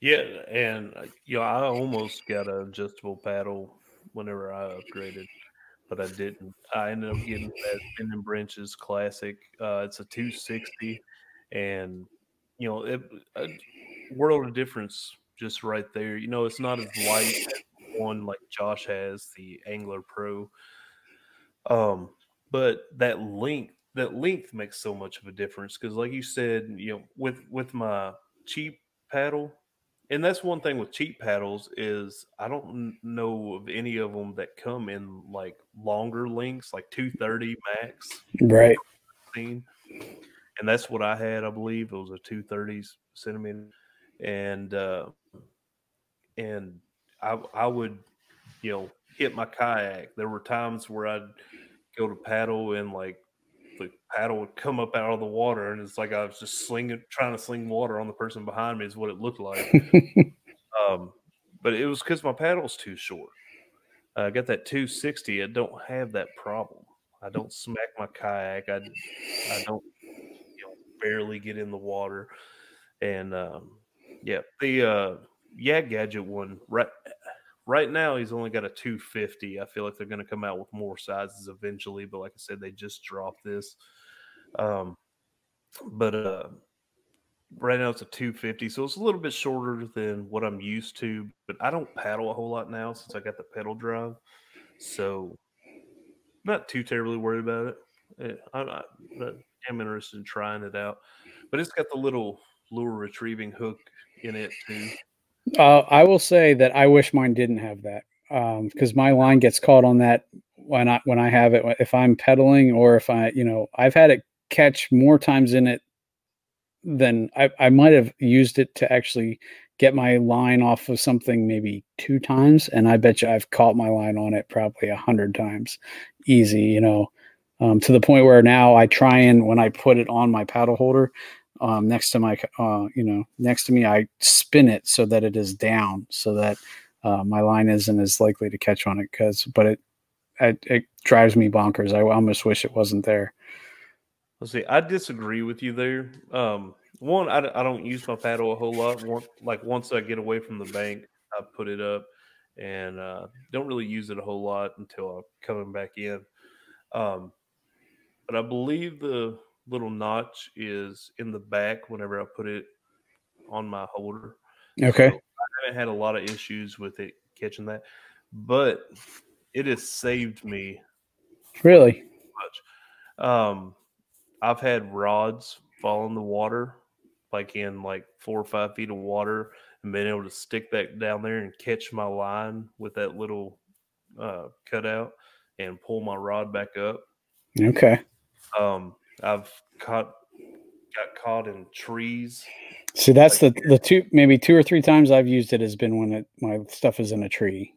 Yeah, and uh, you know, I almost got an adjustable paddle whenever I upgraded, but I didn't. I ended up getting that Bending Branches Classic. Uh, it's a 260, and you know, it, a world of difference just right there. You know, it's not as light as one like Josh has, the Angler Pro. Um, but that length, that length makes so much of a difference because, like you said, you know, with with my cheap paddle, and that's one thing with cheap paddles is I don't know of any of them that come in like longer lengths, like two thirty max Right. And that's what I had, I believe. It was a two thirties centimeter. And uh and I I would, you know, hit my kayak. There were times where I'd go to paddle and like the paddle would come up out of the water, and it's like I was just slinging, trying to sling water on the person behind me. Is what it looked like. um, but it was because my paddle's too short. I got that 260. I don't have that problem. I don't smack my kayak. I, I don't you know, barely get in the water. And um, yeah, the uh, Yak Gadget one right right now he's only got a 250. I feel like they're going to come out with more sizes eventually, but like I said, they just dropped this. Um, but uh, right now it's a 250, so it's a little bit shorter than what I'm used to. But I don't paddle a whole lot now since I got the pedal drive, so not too terribly worried about it. Eh, I, I'm interested in trying it out, but it's got the little lure retrieving hook in it too. Uh, I will say that I wish mine didn't have that because um, my line gets caught on that when I when I have it if I'm pedaling or if I you know I've had it catch more times in it than I, I might have used it to actually get my line off of something maybe two times and i bet you i've caught my line on it probably a hundred times easy you know um, to the point where now i try and when i put it on my paddle holder um, next to my uh, you know next to me i spin it so that it is down so that uh, my line isn't as likely to catch on it because but it, it, it drives me bonkers i almost wish it wasn't there Let's see. I disagree with you there. Um, one, I, I don't use my paddle a whole lot. Like once I get away from the bank, I put it up, and uh, don't really use it a whole lot until I'm coming back in. Um, but I believe the little notch is in the back whenever I put it on my holder. Okay. So I haven't had a lot of issues with it catching that, but it has saved me. Really? Much. Um, I've had rods fall in the water, like in like four or five feet of water, and been able to stick that down there and catch my line with that little uh, cutout and pull my rod back up. Okay. Um, I've caught got caught in trees. See, that's like, the the two maybe two or three times I've used it has been when it my stuff is in a tree.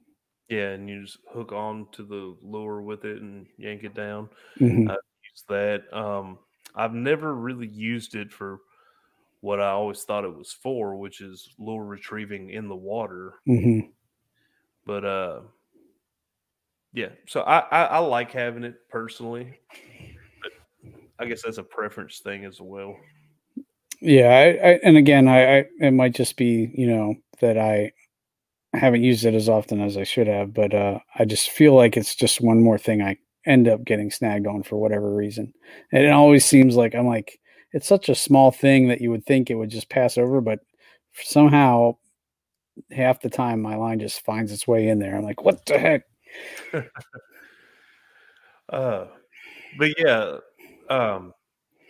Yeah, and you just hook on to the lure with it and yank it down. Mm-hmm. I've used that. Um, I've never really used it for what I always thought it was for, which is lure retrieving in the water. Mm-hmm. But uh, yeah. So I, I, I like having it personally, I guess that's a preference thing as well. Yeah, I, I and again, I, I it might just be you know that I haven't used it as often as I should have, but uh, I just feel like it's just one more thing I end up getting snagged on for whatever reason. And it always seems like I'm like, it's such a small thing that you would think it would just pass over, but somehow half the time my line just finds its way in there. I'm like, what the heck? uh, but yeah, um,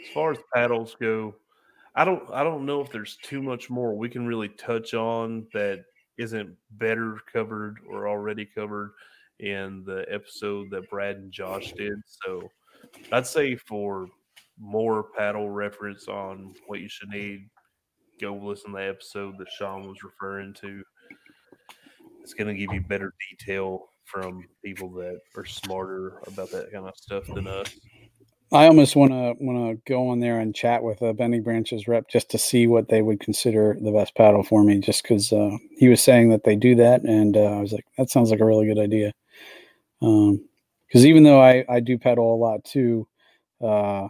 as far as paddles go, I don't I don't know if there's too much more we can really touch on that isn't better covered or already covered in the episode that Brad and Josh did. So I'd say for more paddle reference on what you should need, go listen to the episode that Sean was referring to. It's going to give you better detail from people that are smarter about that kind of stuff than us. I almost want to want to go on there and chat with a Bending Branches rep just to see what they would consider the best paddle for me. Just because uh, he was saying that they do that, and uh, I was like, that sounds like a really good idea. Because um, even though I, I do pedal a lot too, uh,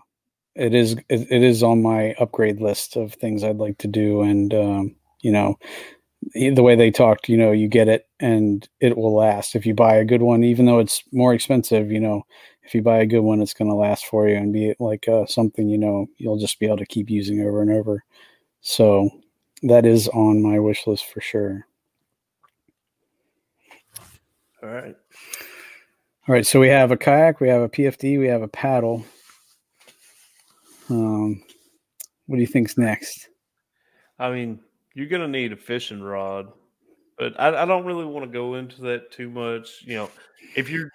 it is it, it is on my upgrade list of things I'd like to do. And um, you know, the way they talked, you know, you get it and it will last. If you buy a good one, even though it's more expensive, you know, if you buy a good one, it's going to last for you and be like uh, something you know you'll just be able to keep using over and over. So that is on my wish list for sure. All right. All right, so we have a kayak, we have a PFD, we have a paddle. Um, what do you think's next? I mean, you're gonna need a fishing rod, but I, I don't really want to go into that too much. You know, if you're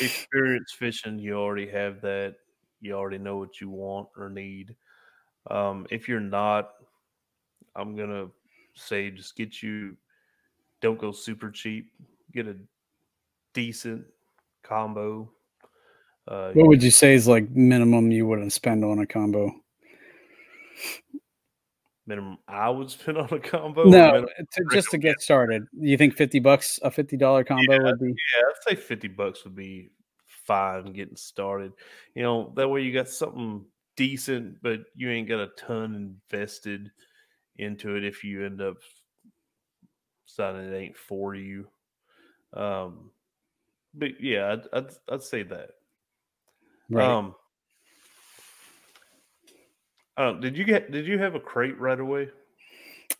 experienced fishing, you already have that. You already know what you want or need. Um, if you're not, I'm gonna say just get you. Don't go super cheap. Get a decent combo. Uh, What would you say is like minimum you wouldn't spend on a combo? Minimum I would spend on a combo? No, to, just to get started. You think fifty bucks a fifty dollar combo would be? Yeah, I'd say fifty bucks would be fine getting started. You know, that way you got something decent, but you ain't got a ton invested into it if you end up deciding it ain't for you. Um, but yeah, I'd I'd, I'd say that. Right. Um, Don't, did you get did you have a crate right away?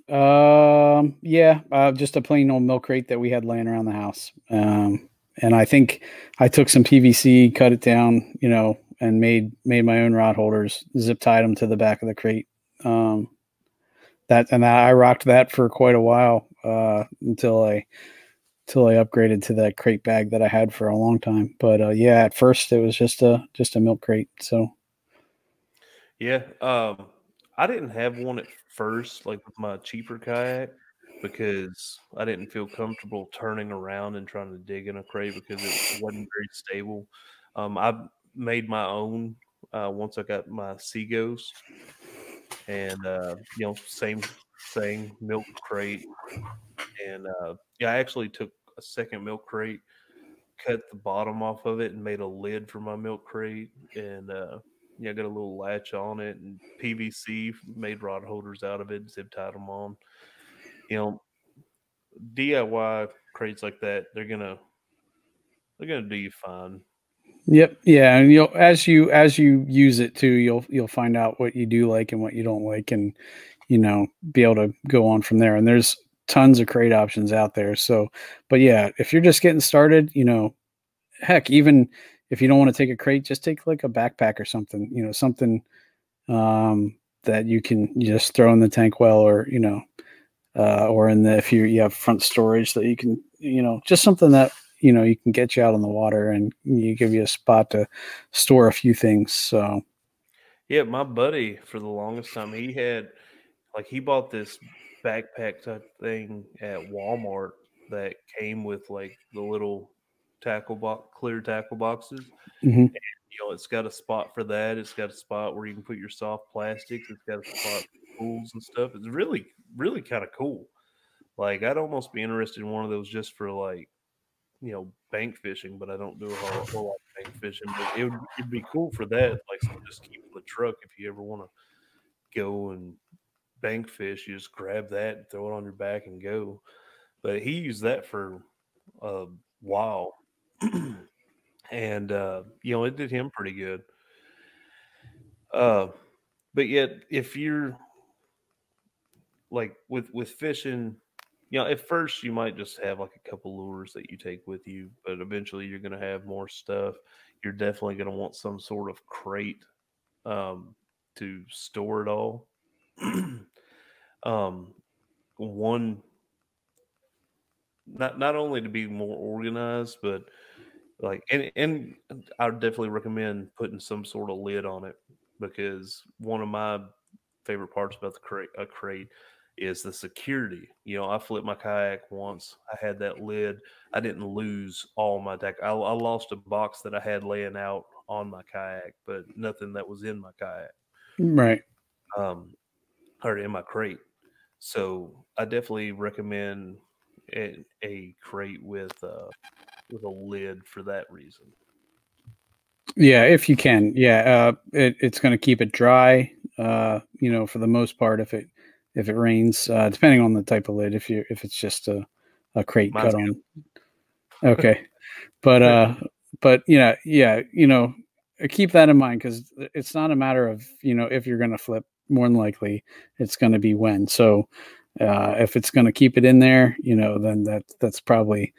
Um, yeah, uh, just a plain old milk crate that we had laying around the house. Um, and I think I took some PVC, cut it down, you know, and made made my own rod holders, zip tied them to the back of the crate. Um, that and that, I rocked that for quite a while uh, until I until I upgraded to that crate bag that I had for a long time. But uh, yeah, at first it was just a just a milk crate. So Yeah. Um, I didn't have one at first, like with my cheaper kayak, because I didn't feel comfortable turning around and trying to dig in a crate because it wasn't very stable. Um, I made my own uh, once I got my Sea Ghost, and uh, you know, same thing, milk crate, and uh, yeah, I actually took a second milk crate, cut the bottom off of it, and made a lid for my milk crate, and uh, yeah, got a little latch on it and PVC made rod holders out of it, zip tied them on. You know, DIY crates like that, they're gonna they're gonna do you fine. Yep. Yeah, and you'll as you as you use it too, you'll you'll find out what you do like and what you don't like, and you know be able to go on from there. And there's tons of crate options out there. So, but yeah, if you're just getting started, you know, heck, even if you don't want to take a crate, just take like a backpack or something. You know, something um, that you can just throw in the tank well, or you know, uh, or in the if you you have front storage that you can, you know, just something that you know you can get you out on the water and you give you a spot to store a few things so Yeah, my buddy for the longest time he had like he bought this backpack type thing at Walmart that came with like the little tackle box clear tackle boxes. Mhm. you know, it's got a spot for that. It's got a spot where you can put your soft plastics. It's got a spot for tools and stuff. It's really, really kind of cool. Like I'd almost be interested in one of those just for like, you know, bank fishing, but I don't do a whole, whole lot of bank fishing. But it would it'd be cool for that. Like so just keep in the truck if you ever want to go and bank fish. You just grab that, and throw it on your back, and go. But he used that for a while. and uh, you know it did him pretty good. Uh, but yet, if you're like with with fishing, you know, at first you might just have like a couple lures that you take with you, but eventually you're going to have more stuff. You're definitely going to want some sort of crate um, to store it all. um, one, not not only to be more organized, but like and and I would definitely recommend putting some sort of lid on it because one of my favorite parts about the crate a crate is the security. You know, I flipped my kayak once. I had that lid. I didn't lose all my deck. I, I lost a box that I had laying out on my kayak, but nothing that was in my kayak right um, or in my crate. So I definitely recommend a, a crate with uh, with a lid for that reason. yeah if you can. Yeah uh it, it's going to keep it dry uh you know for the most part if it if it rains uh depending on the type of lid if you if it's just a, a crate Mine's cut on. okay. But uh but you know yeah you know keep that in mind because it's not a matter of you know if you're going to flip more than likely it's going to be when. So uh if it's going to keep it in there you know then that that's probably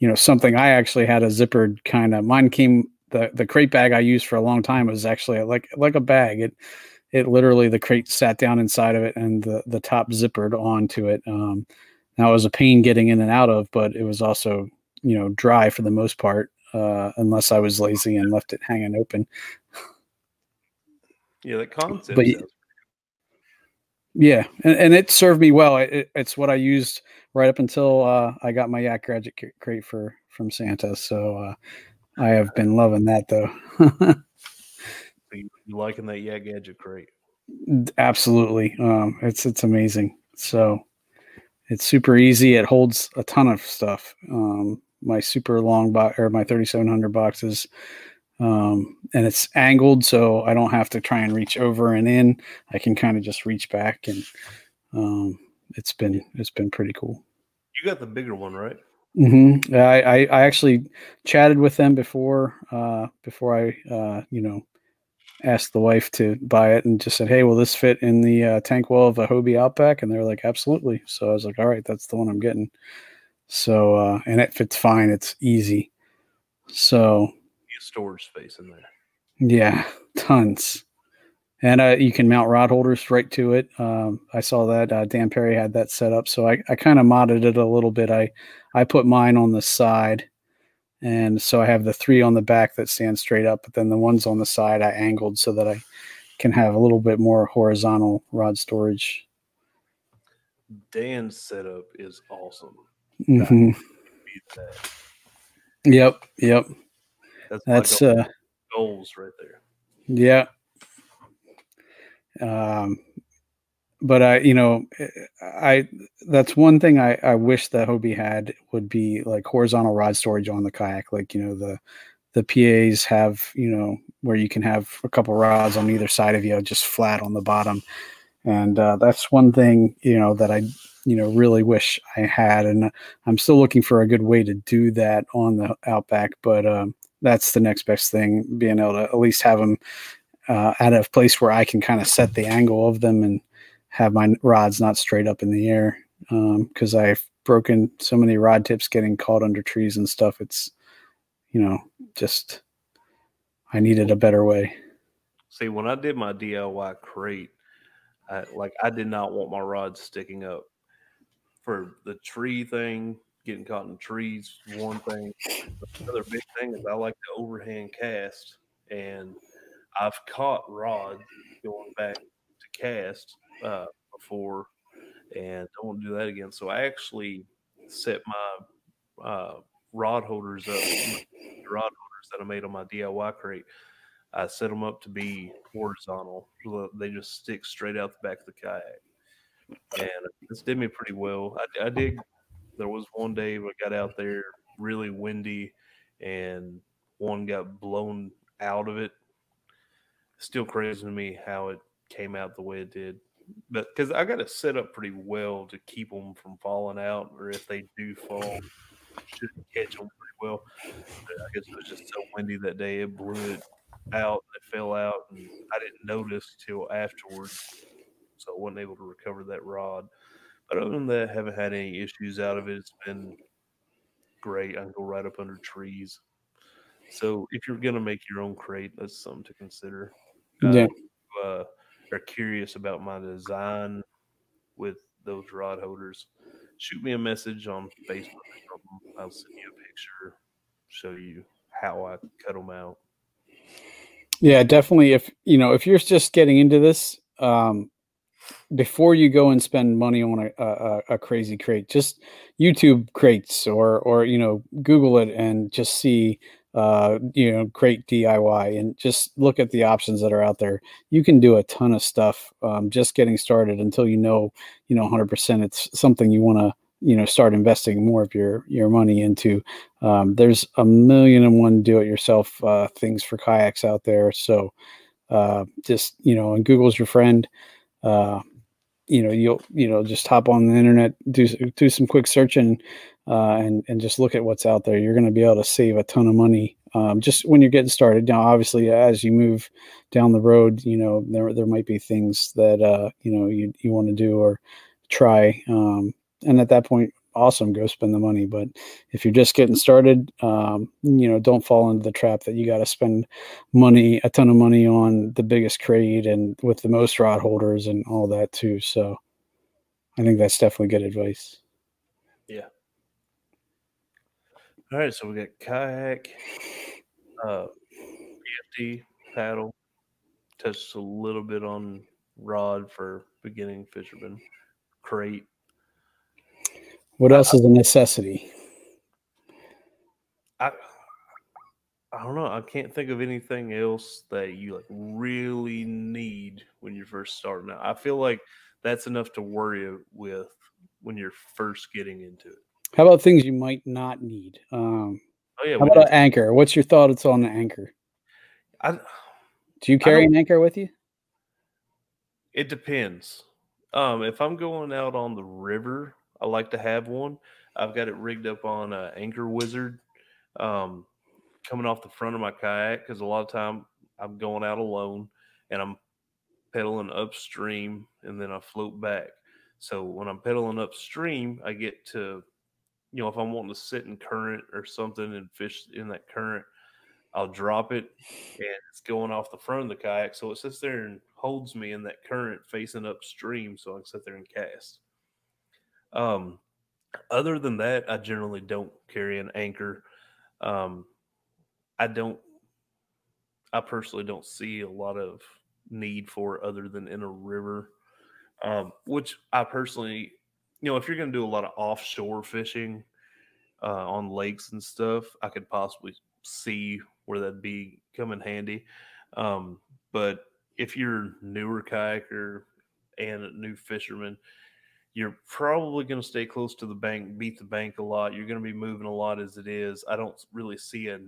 you know something i actually had a zippered kind of mine came the the crate bag i used for a long time was actually like like a bag it it literally the crate sat down inside of it and the the top zippered onto it um now it was a pain getting in and out of but it was also you know dry for the most part uh unless i was lazy and left it hanging open Yeah, that concept. But sounds- yeah and, and it served me well it, it- it's what i used right up until uh i got my yak gadget c- crate for from Santa. So uh, I have been loving that though. you, you liking that Yak Gadget crate? Absolutely, um, it's it's amazing. So it's super easy. It holds a ton of stuff. Um, my super long box or my 3700 boxes um, and it's angled so i don't have to try and reach over and in i can kind of just reach back and um, it's been it's been pretty cool you got the bigger one right mm-hmm. I, I, I actually chatted with them before uh, before i uh, you know asked the wife to buy it and just said hey will this fit in the uh, tank well of a hobie outback and they're like absolutely so i was like all right that's the one i'm getting so uh, and it fits fine. It's easy. So storage space in there. Yeah, tons. And uh, you can mount rod holders right to it. Um, I saw that uh, Dan Perry had that set up, so I, I kind of modded it a little bit. I I put mine on the side, and so I have the three on the back that stand straight up, but then the ones on the side I angled so that I can have a little bit more horizontal rod storage. Dan's setup is awesome. Mm-hmm. Yep, yep. That's, That's uh, goals right there. Yeah. Um, but I, you know, I that's one thing I I wish that Hobie had would be like horizontal rod storage on the kayak. Like you know the the PAs have you know where you can have a couple rods on either side of you, just flat on the bottom, and uh, that's one thing you know that I you know really wish I had, and I'm still looking for a good way to do that on the Outback. But um, that's the next best thing, being able to at least have them uh, at a place where I can kind of set the angle of them and have my rods not straight up in the air. Because um, I've broken so many rod tips getting caught under trees and stuff. It's you know just I needed a better way. See, when I did my DIY crate, I, like I did not want my rods sticking up for the tree thing, getting caught in trees, one thing. Another big thing is I like to overhand cast, and I've caught rods going back to cast uh, before, and don't want to do that again. So I actually set my uh, rod holders up, rod holders that I made on my DIY crate. I set them up to be horizontal. They just stick straight out the back of the kayak and this did me pretty well. I, I did. There was one day I got out there really windy, and one got blown out of it. Still crazy to me how it came out the way it did, but because I got it set up pretty well to keep them from falling out, or if they do fall, should catch them pretty well. But I guess it was just so windy that day it blew it out. And it fell out, and I didn't notice till afterwards so I wasn't able to recover that rod. But other than that, haven't had any issues out of it. It's been great. I can go right up under trees. So if you're gonna make your own crate, that's something to consider. Uh, yeah. Uh, are curious about my design with those rod holders, shoot me a message on Facebook I'll send you a picture, show you how I cut them out. Yeah, definitely. If you know, if you're just getting into this, um, before you go and spend money on a, a, a, crazy crate, just YouTube crates or or you know Google it and just see uh, you know crate DIY and just look at the options that are out there. You can do a ton of stuff um, just getting started until you know you know 100% it's something you want to you know start investing more of your your money into. Um, there's a million and one do-it-yourself uh, things for kayaks out there, so uh, just you know and Google's your friend uh, you know, you'll you know just hop on the internet, do do some quick searching, uh, and and just look at what's out there. You're going to be able to save a ton of money um, just when you're getting started. Now, obviously, as you move down the road, you know there there might be things that uh, you know you you want to do or try, um, and at that point, awesome, go spend the money. But if you're just getting started, um, you know, don't fall into the trap that you got to spend money, a ton of money on the biggest crate and with the most rod holders and all that too. So I think that's definitely good advice. Yeah. All right, so we got kayak, uh, PFD, paddle, touched a little bit on rod for beginning fishermen, crate, what else is a necessity? I I don't know. I can't think of anything else that you like really need when you're first starting out. I feel like that's enough to worry with when you're first getting into it. How about things you might not need? Um, Oh yeah, how about an anchor? What's your thoughts on the anchor? I, Do you carry an anchor with you? It depends. Um, if I'm going out on the river, I like to have one. I've got it rigged up on uh, Anchor Wizard, um, coming off the front of my kayak because a lot of time I'm going out alone and I'm pedaling upstream and then I float back. So when I'm pedaling upstream, I get to, you know, if I'm wanting to sit in current or something and fish in that current, I'll drop it and it's going off the front of the kayak. So it sits there and holds me in that current facing upstream so I can sit there and cast. Um, other than that, I generally don't carry an anchor. Um, I don't, I personally don't see a lot of need for other than in a river, um, which I personally, you know, if you're going to do a lot of offshore fishing uh, on lakes and stuff, I could possibly see where that'd be come in handy. Um, but if you're newer kayaker and a new fisherman, you're probably going to stay close to the bank, beat the bank a lot. You're going to be moving a lot as it is. I don't really see a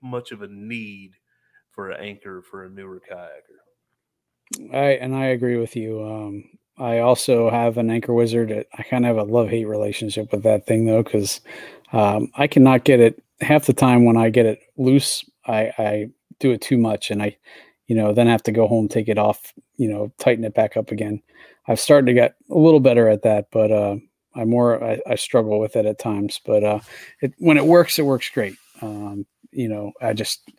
much of a need for an anchor for a newer kayaker. I and I agree with you. Um, I also have an anchor wizard. I kind of have a love hate relationship with that thing though, because um, I cannot get it half the time when I get it loose. I, I do it too much, and I, you know, then have to go home, take it off, you know, tighten it back up again. I've started to get a little better at that, but uh, I more I, I struggle with it at times. But uh, it, when it works, it works great. Um, you know, I just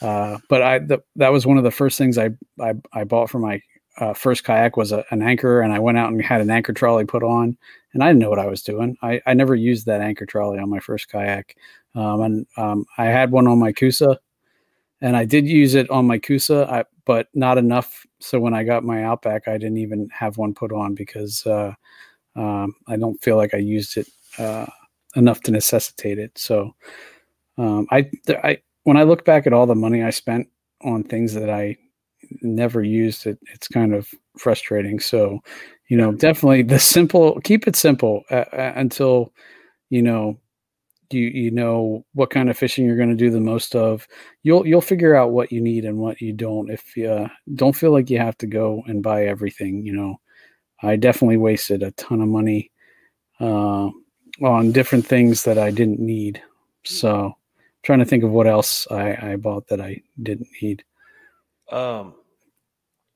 uh, but I the, that was one of the first things I I, I bought for my uh, first kayak was a, an anchor, and I went out and had an anchor trolley put on, and I didn't know what I was doing. I, I never used that anchor trolley on my first kayak, um, and um, I had one on my Coosa, and I did use it on my Coosa, I, but not enough. So when I got my Outback, I didn't even have one put on because uh, um, I don't feel like I used it uh, enough to necessitate it. So um, I, I when I look back at all the money I spent on things that I never used, it it's kind of frustrating. So, you know, definitely the simple, keep it simple uh, uh, until you know you you know what kind of fishing you're going to do the most of. You'll you'll figure out what you need and what you don't. If you uh, don't feel like you have to go and buy everything, you know, I definitely wasted a ton of money uh, on different things that I didn't need. So trying to think of what else I, I bought that I didn't need. Um,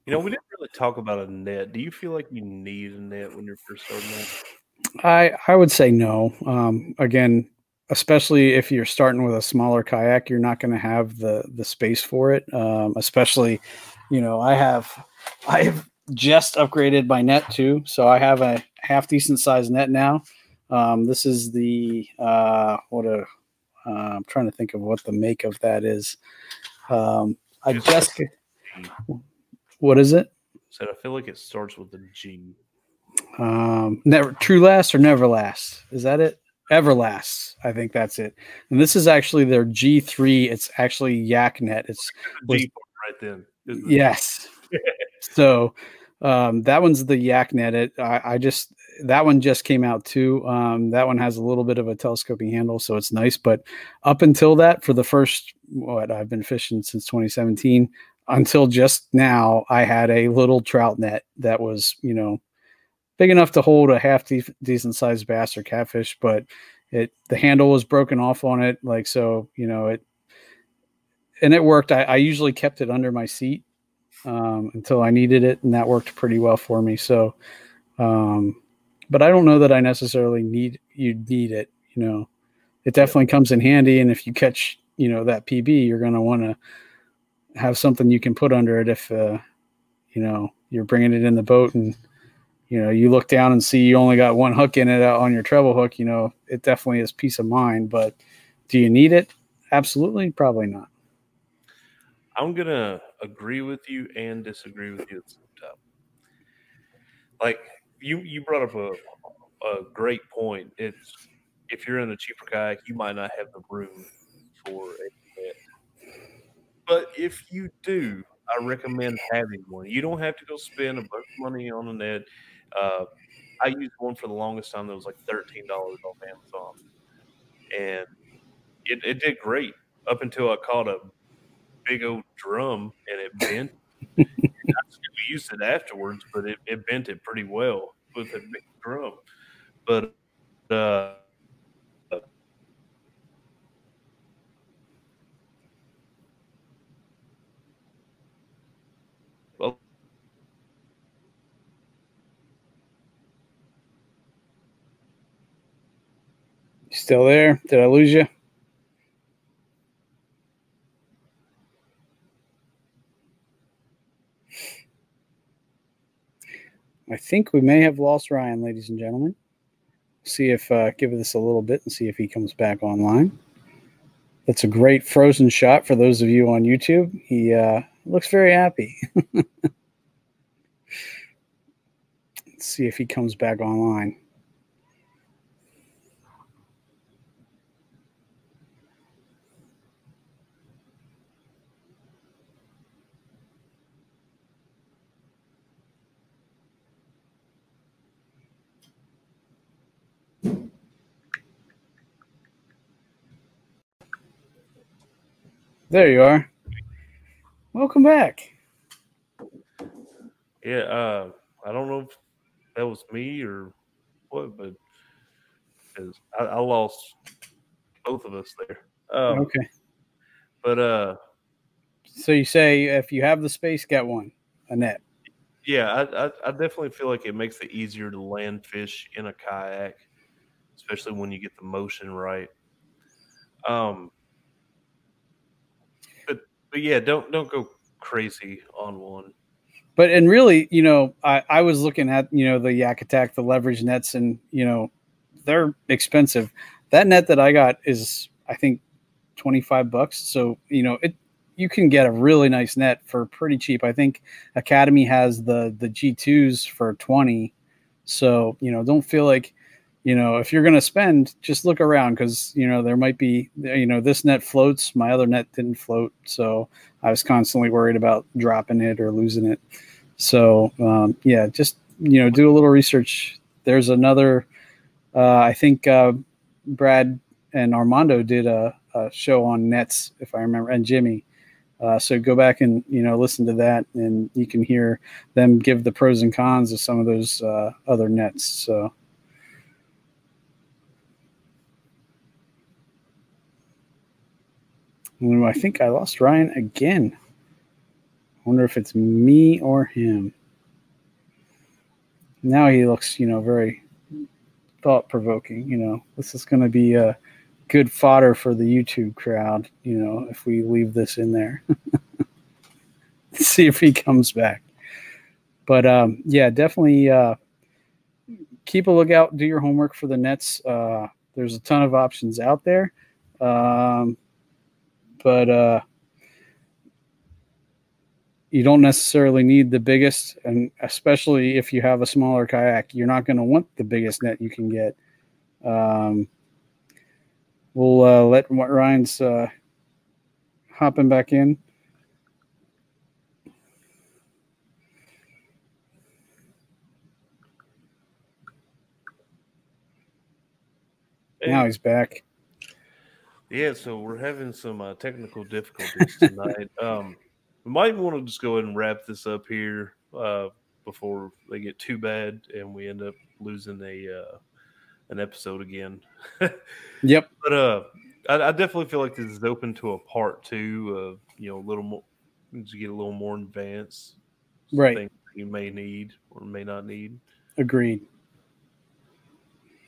you know, we didn't really talk about a net. Do you feel like you need a net when you're first starting out? I I would say no. Um, again, especially if you're starting with a smaller kayak, you're not going to have the the space for it. Um, especially, you know, I have I've just upgraded my net too, so I have a half decent sized net now. Um, this is the uh, what a uh, I'm trying to think of what the make of that is. Um, I just what is it? Said I feel like it starts with a G. um never true last or never last is that it everlast i think that's it and this is actually their g3 it's actually YakNet. it's Was- right then. yes so um that one's the YakNet. it I, I just that one just came out too um that one has a little bit of a telescoping handle so it's nice but up until that for the first what i've been fishing since 2017 until just now i had a little trout net that was you know big enough to hold a half de- decent sized bass or catfish, but it the handle was broken off on it, like so, you know it, and it worked. I, I usually kept it under my seat um, until I needed it, and that worked pretty well for me. So, um, but I don't know that I necessarily need you need it. You know, it definitely comes in handy, and if you catch you know that PB, you're going to want to have something you can put under it if uh, you know you're bringing it in the boat and you know you look down and see you only got one hook in it uh, on your treble hook you know it definitely is peace of mind but do you need it absolutely probably not I'm gonna agree with you and disagree with you at the same time. Like you, you brought up a a great point. It's if you're in a cheaper kayak, you might not have the room for a net. But if you do, I recommend having one. You don't have to go spend a bunch of money on a net. Uh, I used one for the longest time that was like thirteen dollars off Amazon, and it, it did great up until I caught a big old drum and it bent. we used it afterwards, but it, it bent it pretty well with a big drum. But uh, well, You still there? Did I lose you? I think we may have lost Ryan, ladies and gentlemen. See if uh, give this a little bit and see if he comes back online. That's a great frozen shot for those of you on YouTube. He uh, looks very happy. Let's see if he comes back online. There you are. Welcome back. yeah, uh, I don't know if that was me or what, but I, I lost both of us there. Um, Okay. But uh, So you say if you have the space, get one, a net. Yeah, I, I, I definitely feel like it makes it easier to land fish in a kayak, especially when you get the motion right. Um, but yeah, don't don't go crazy on one. But and really, you know, I, I was looking at you know the Yak Attack, the leverage nets, and you know they're expensive. That net that I got is I think twenty five bucks. So you know it you can get a really nice net for pretty cheap. I think Academy has the the G twos for twenty. So you know don't feel like you know if you're gonna spend, just look around because you know there might be you know this net floats, my other net didn't float, so I was constantly worried about dropping it or losing it. So um, yeah, just you know, do a little research. There's another. Uh, I think uh, Brad and Armando did a, a, show on nets, if I remember, and Jimmy. Uh, so go back and you know listen to that, and you can hear them give the pros and cons of some of those uh, other nets. So. I think I lost Ryan again. Wonder if it's me or him. Now he looks, you know, very thought provoking. You know, this is going to be a good fodder for the YouTube crowd, you know, if we leave this in there. See if he comes back. But um, yeah, definitely uh, keep a lookout, do your homework for the Nets. Uh, there's a ton of options out there. Um, but uh, you don't necessarily need the biggest, and especially if you have a smaller kayak, you're not going to want the biggest net you can get. Um, we'll uh, let Ryan's uh, hopping back in. Now he's back. Yeah, so we're having some uh, technical difficulties tonight. um, we might want to just go ahead and wrap this up here uh, before they get too bad and we end up losing a uh, an episode again. yep. But uh, I, I, definitely feel like this is open to a part two of you know a little more to get a little more advanced, right? Things you may need or may not need. Agreed.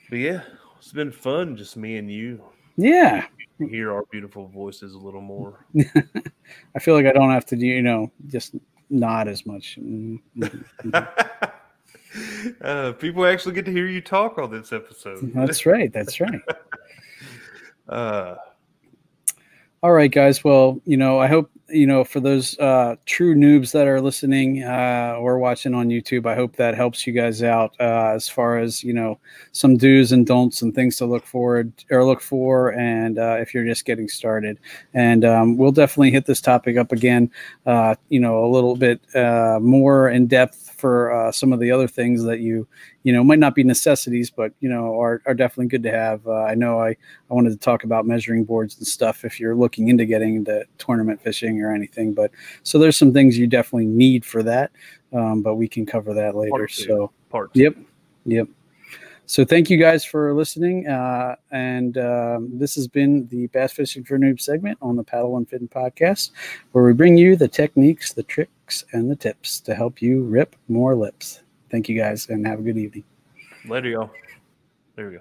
But yeah, it's been fun, just me and you. Yeah, hear our beautiful voices a little more. I feel like I don't have to do, you know, just not as much. Mm-hmm. uh, people actually get to hear you talk on this episode. That's right. That's right. uh, All right, guys. Well, you know, I hope you know, for those uh, true noobs that are listening uh, or watching on YouTube, I hope that helps you guys out uh, as far as you know some do's and don'ts and things to look forward or look for, and uh, if you're just getting started. And um, we'll definitely hit this topic up again, uh, you know, a little bit uh, more in depth for uh, some of the other things that you you know might not be necessities but you know are, are definitely good to have. Uh, i know I, I wanted to talk about measuring boards and stuff if you're looking into getting into tournament fishing or anything but so there's some things you definitely need for that um, but we can cover that later Part so. Part yep. Yep. So thank you guys for listening uh, and um, this has been the bass fishing for noob segment on the paddle and fin podcast where we bring you the techniques the tricks and the tips to help you rip more lips thank you guys and have a good evening Later, y'all. There we go.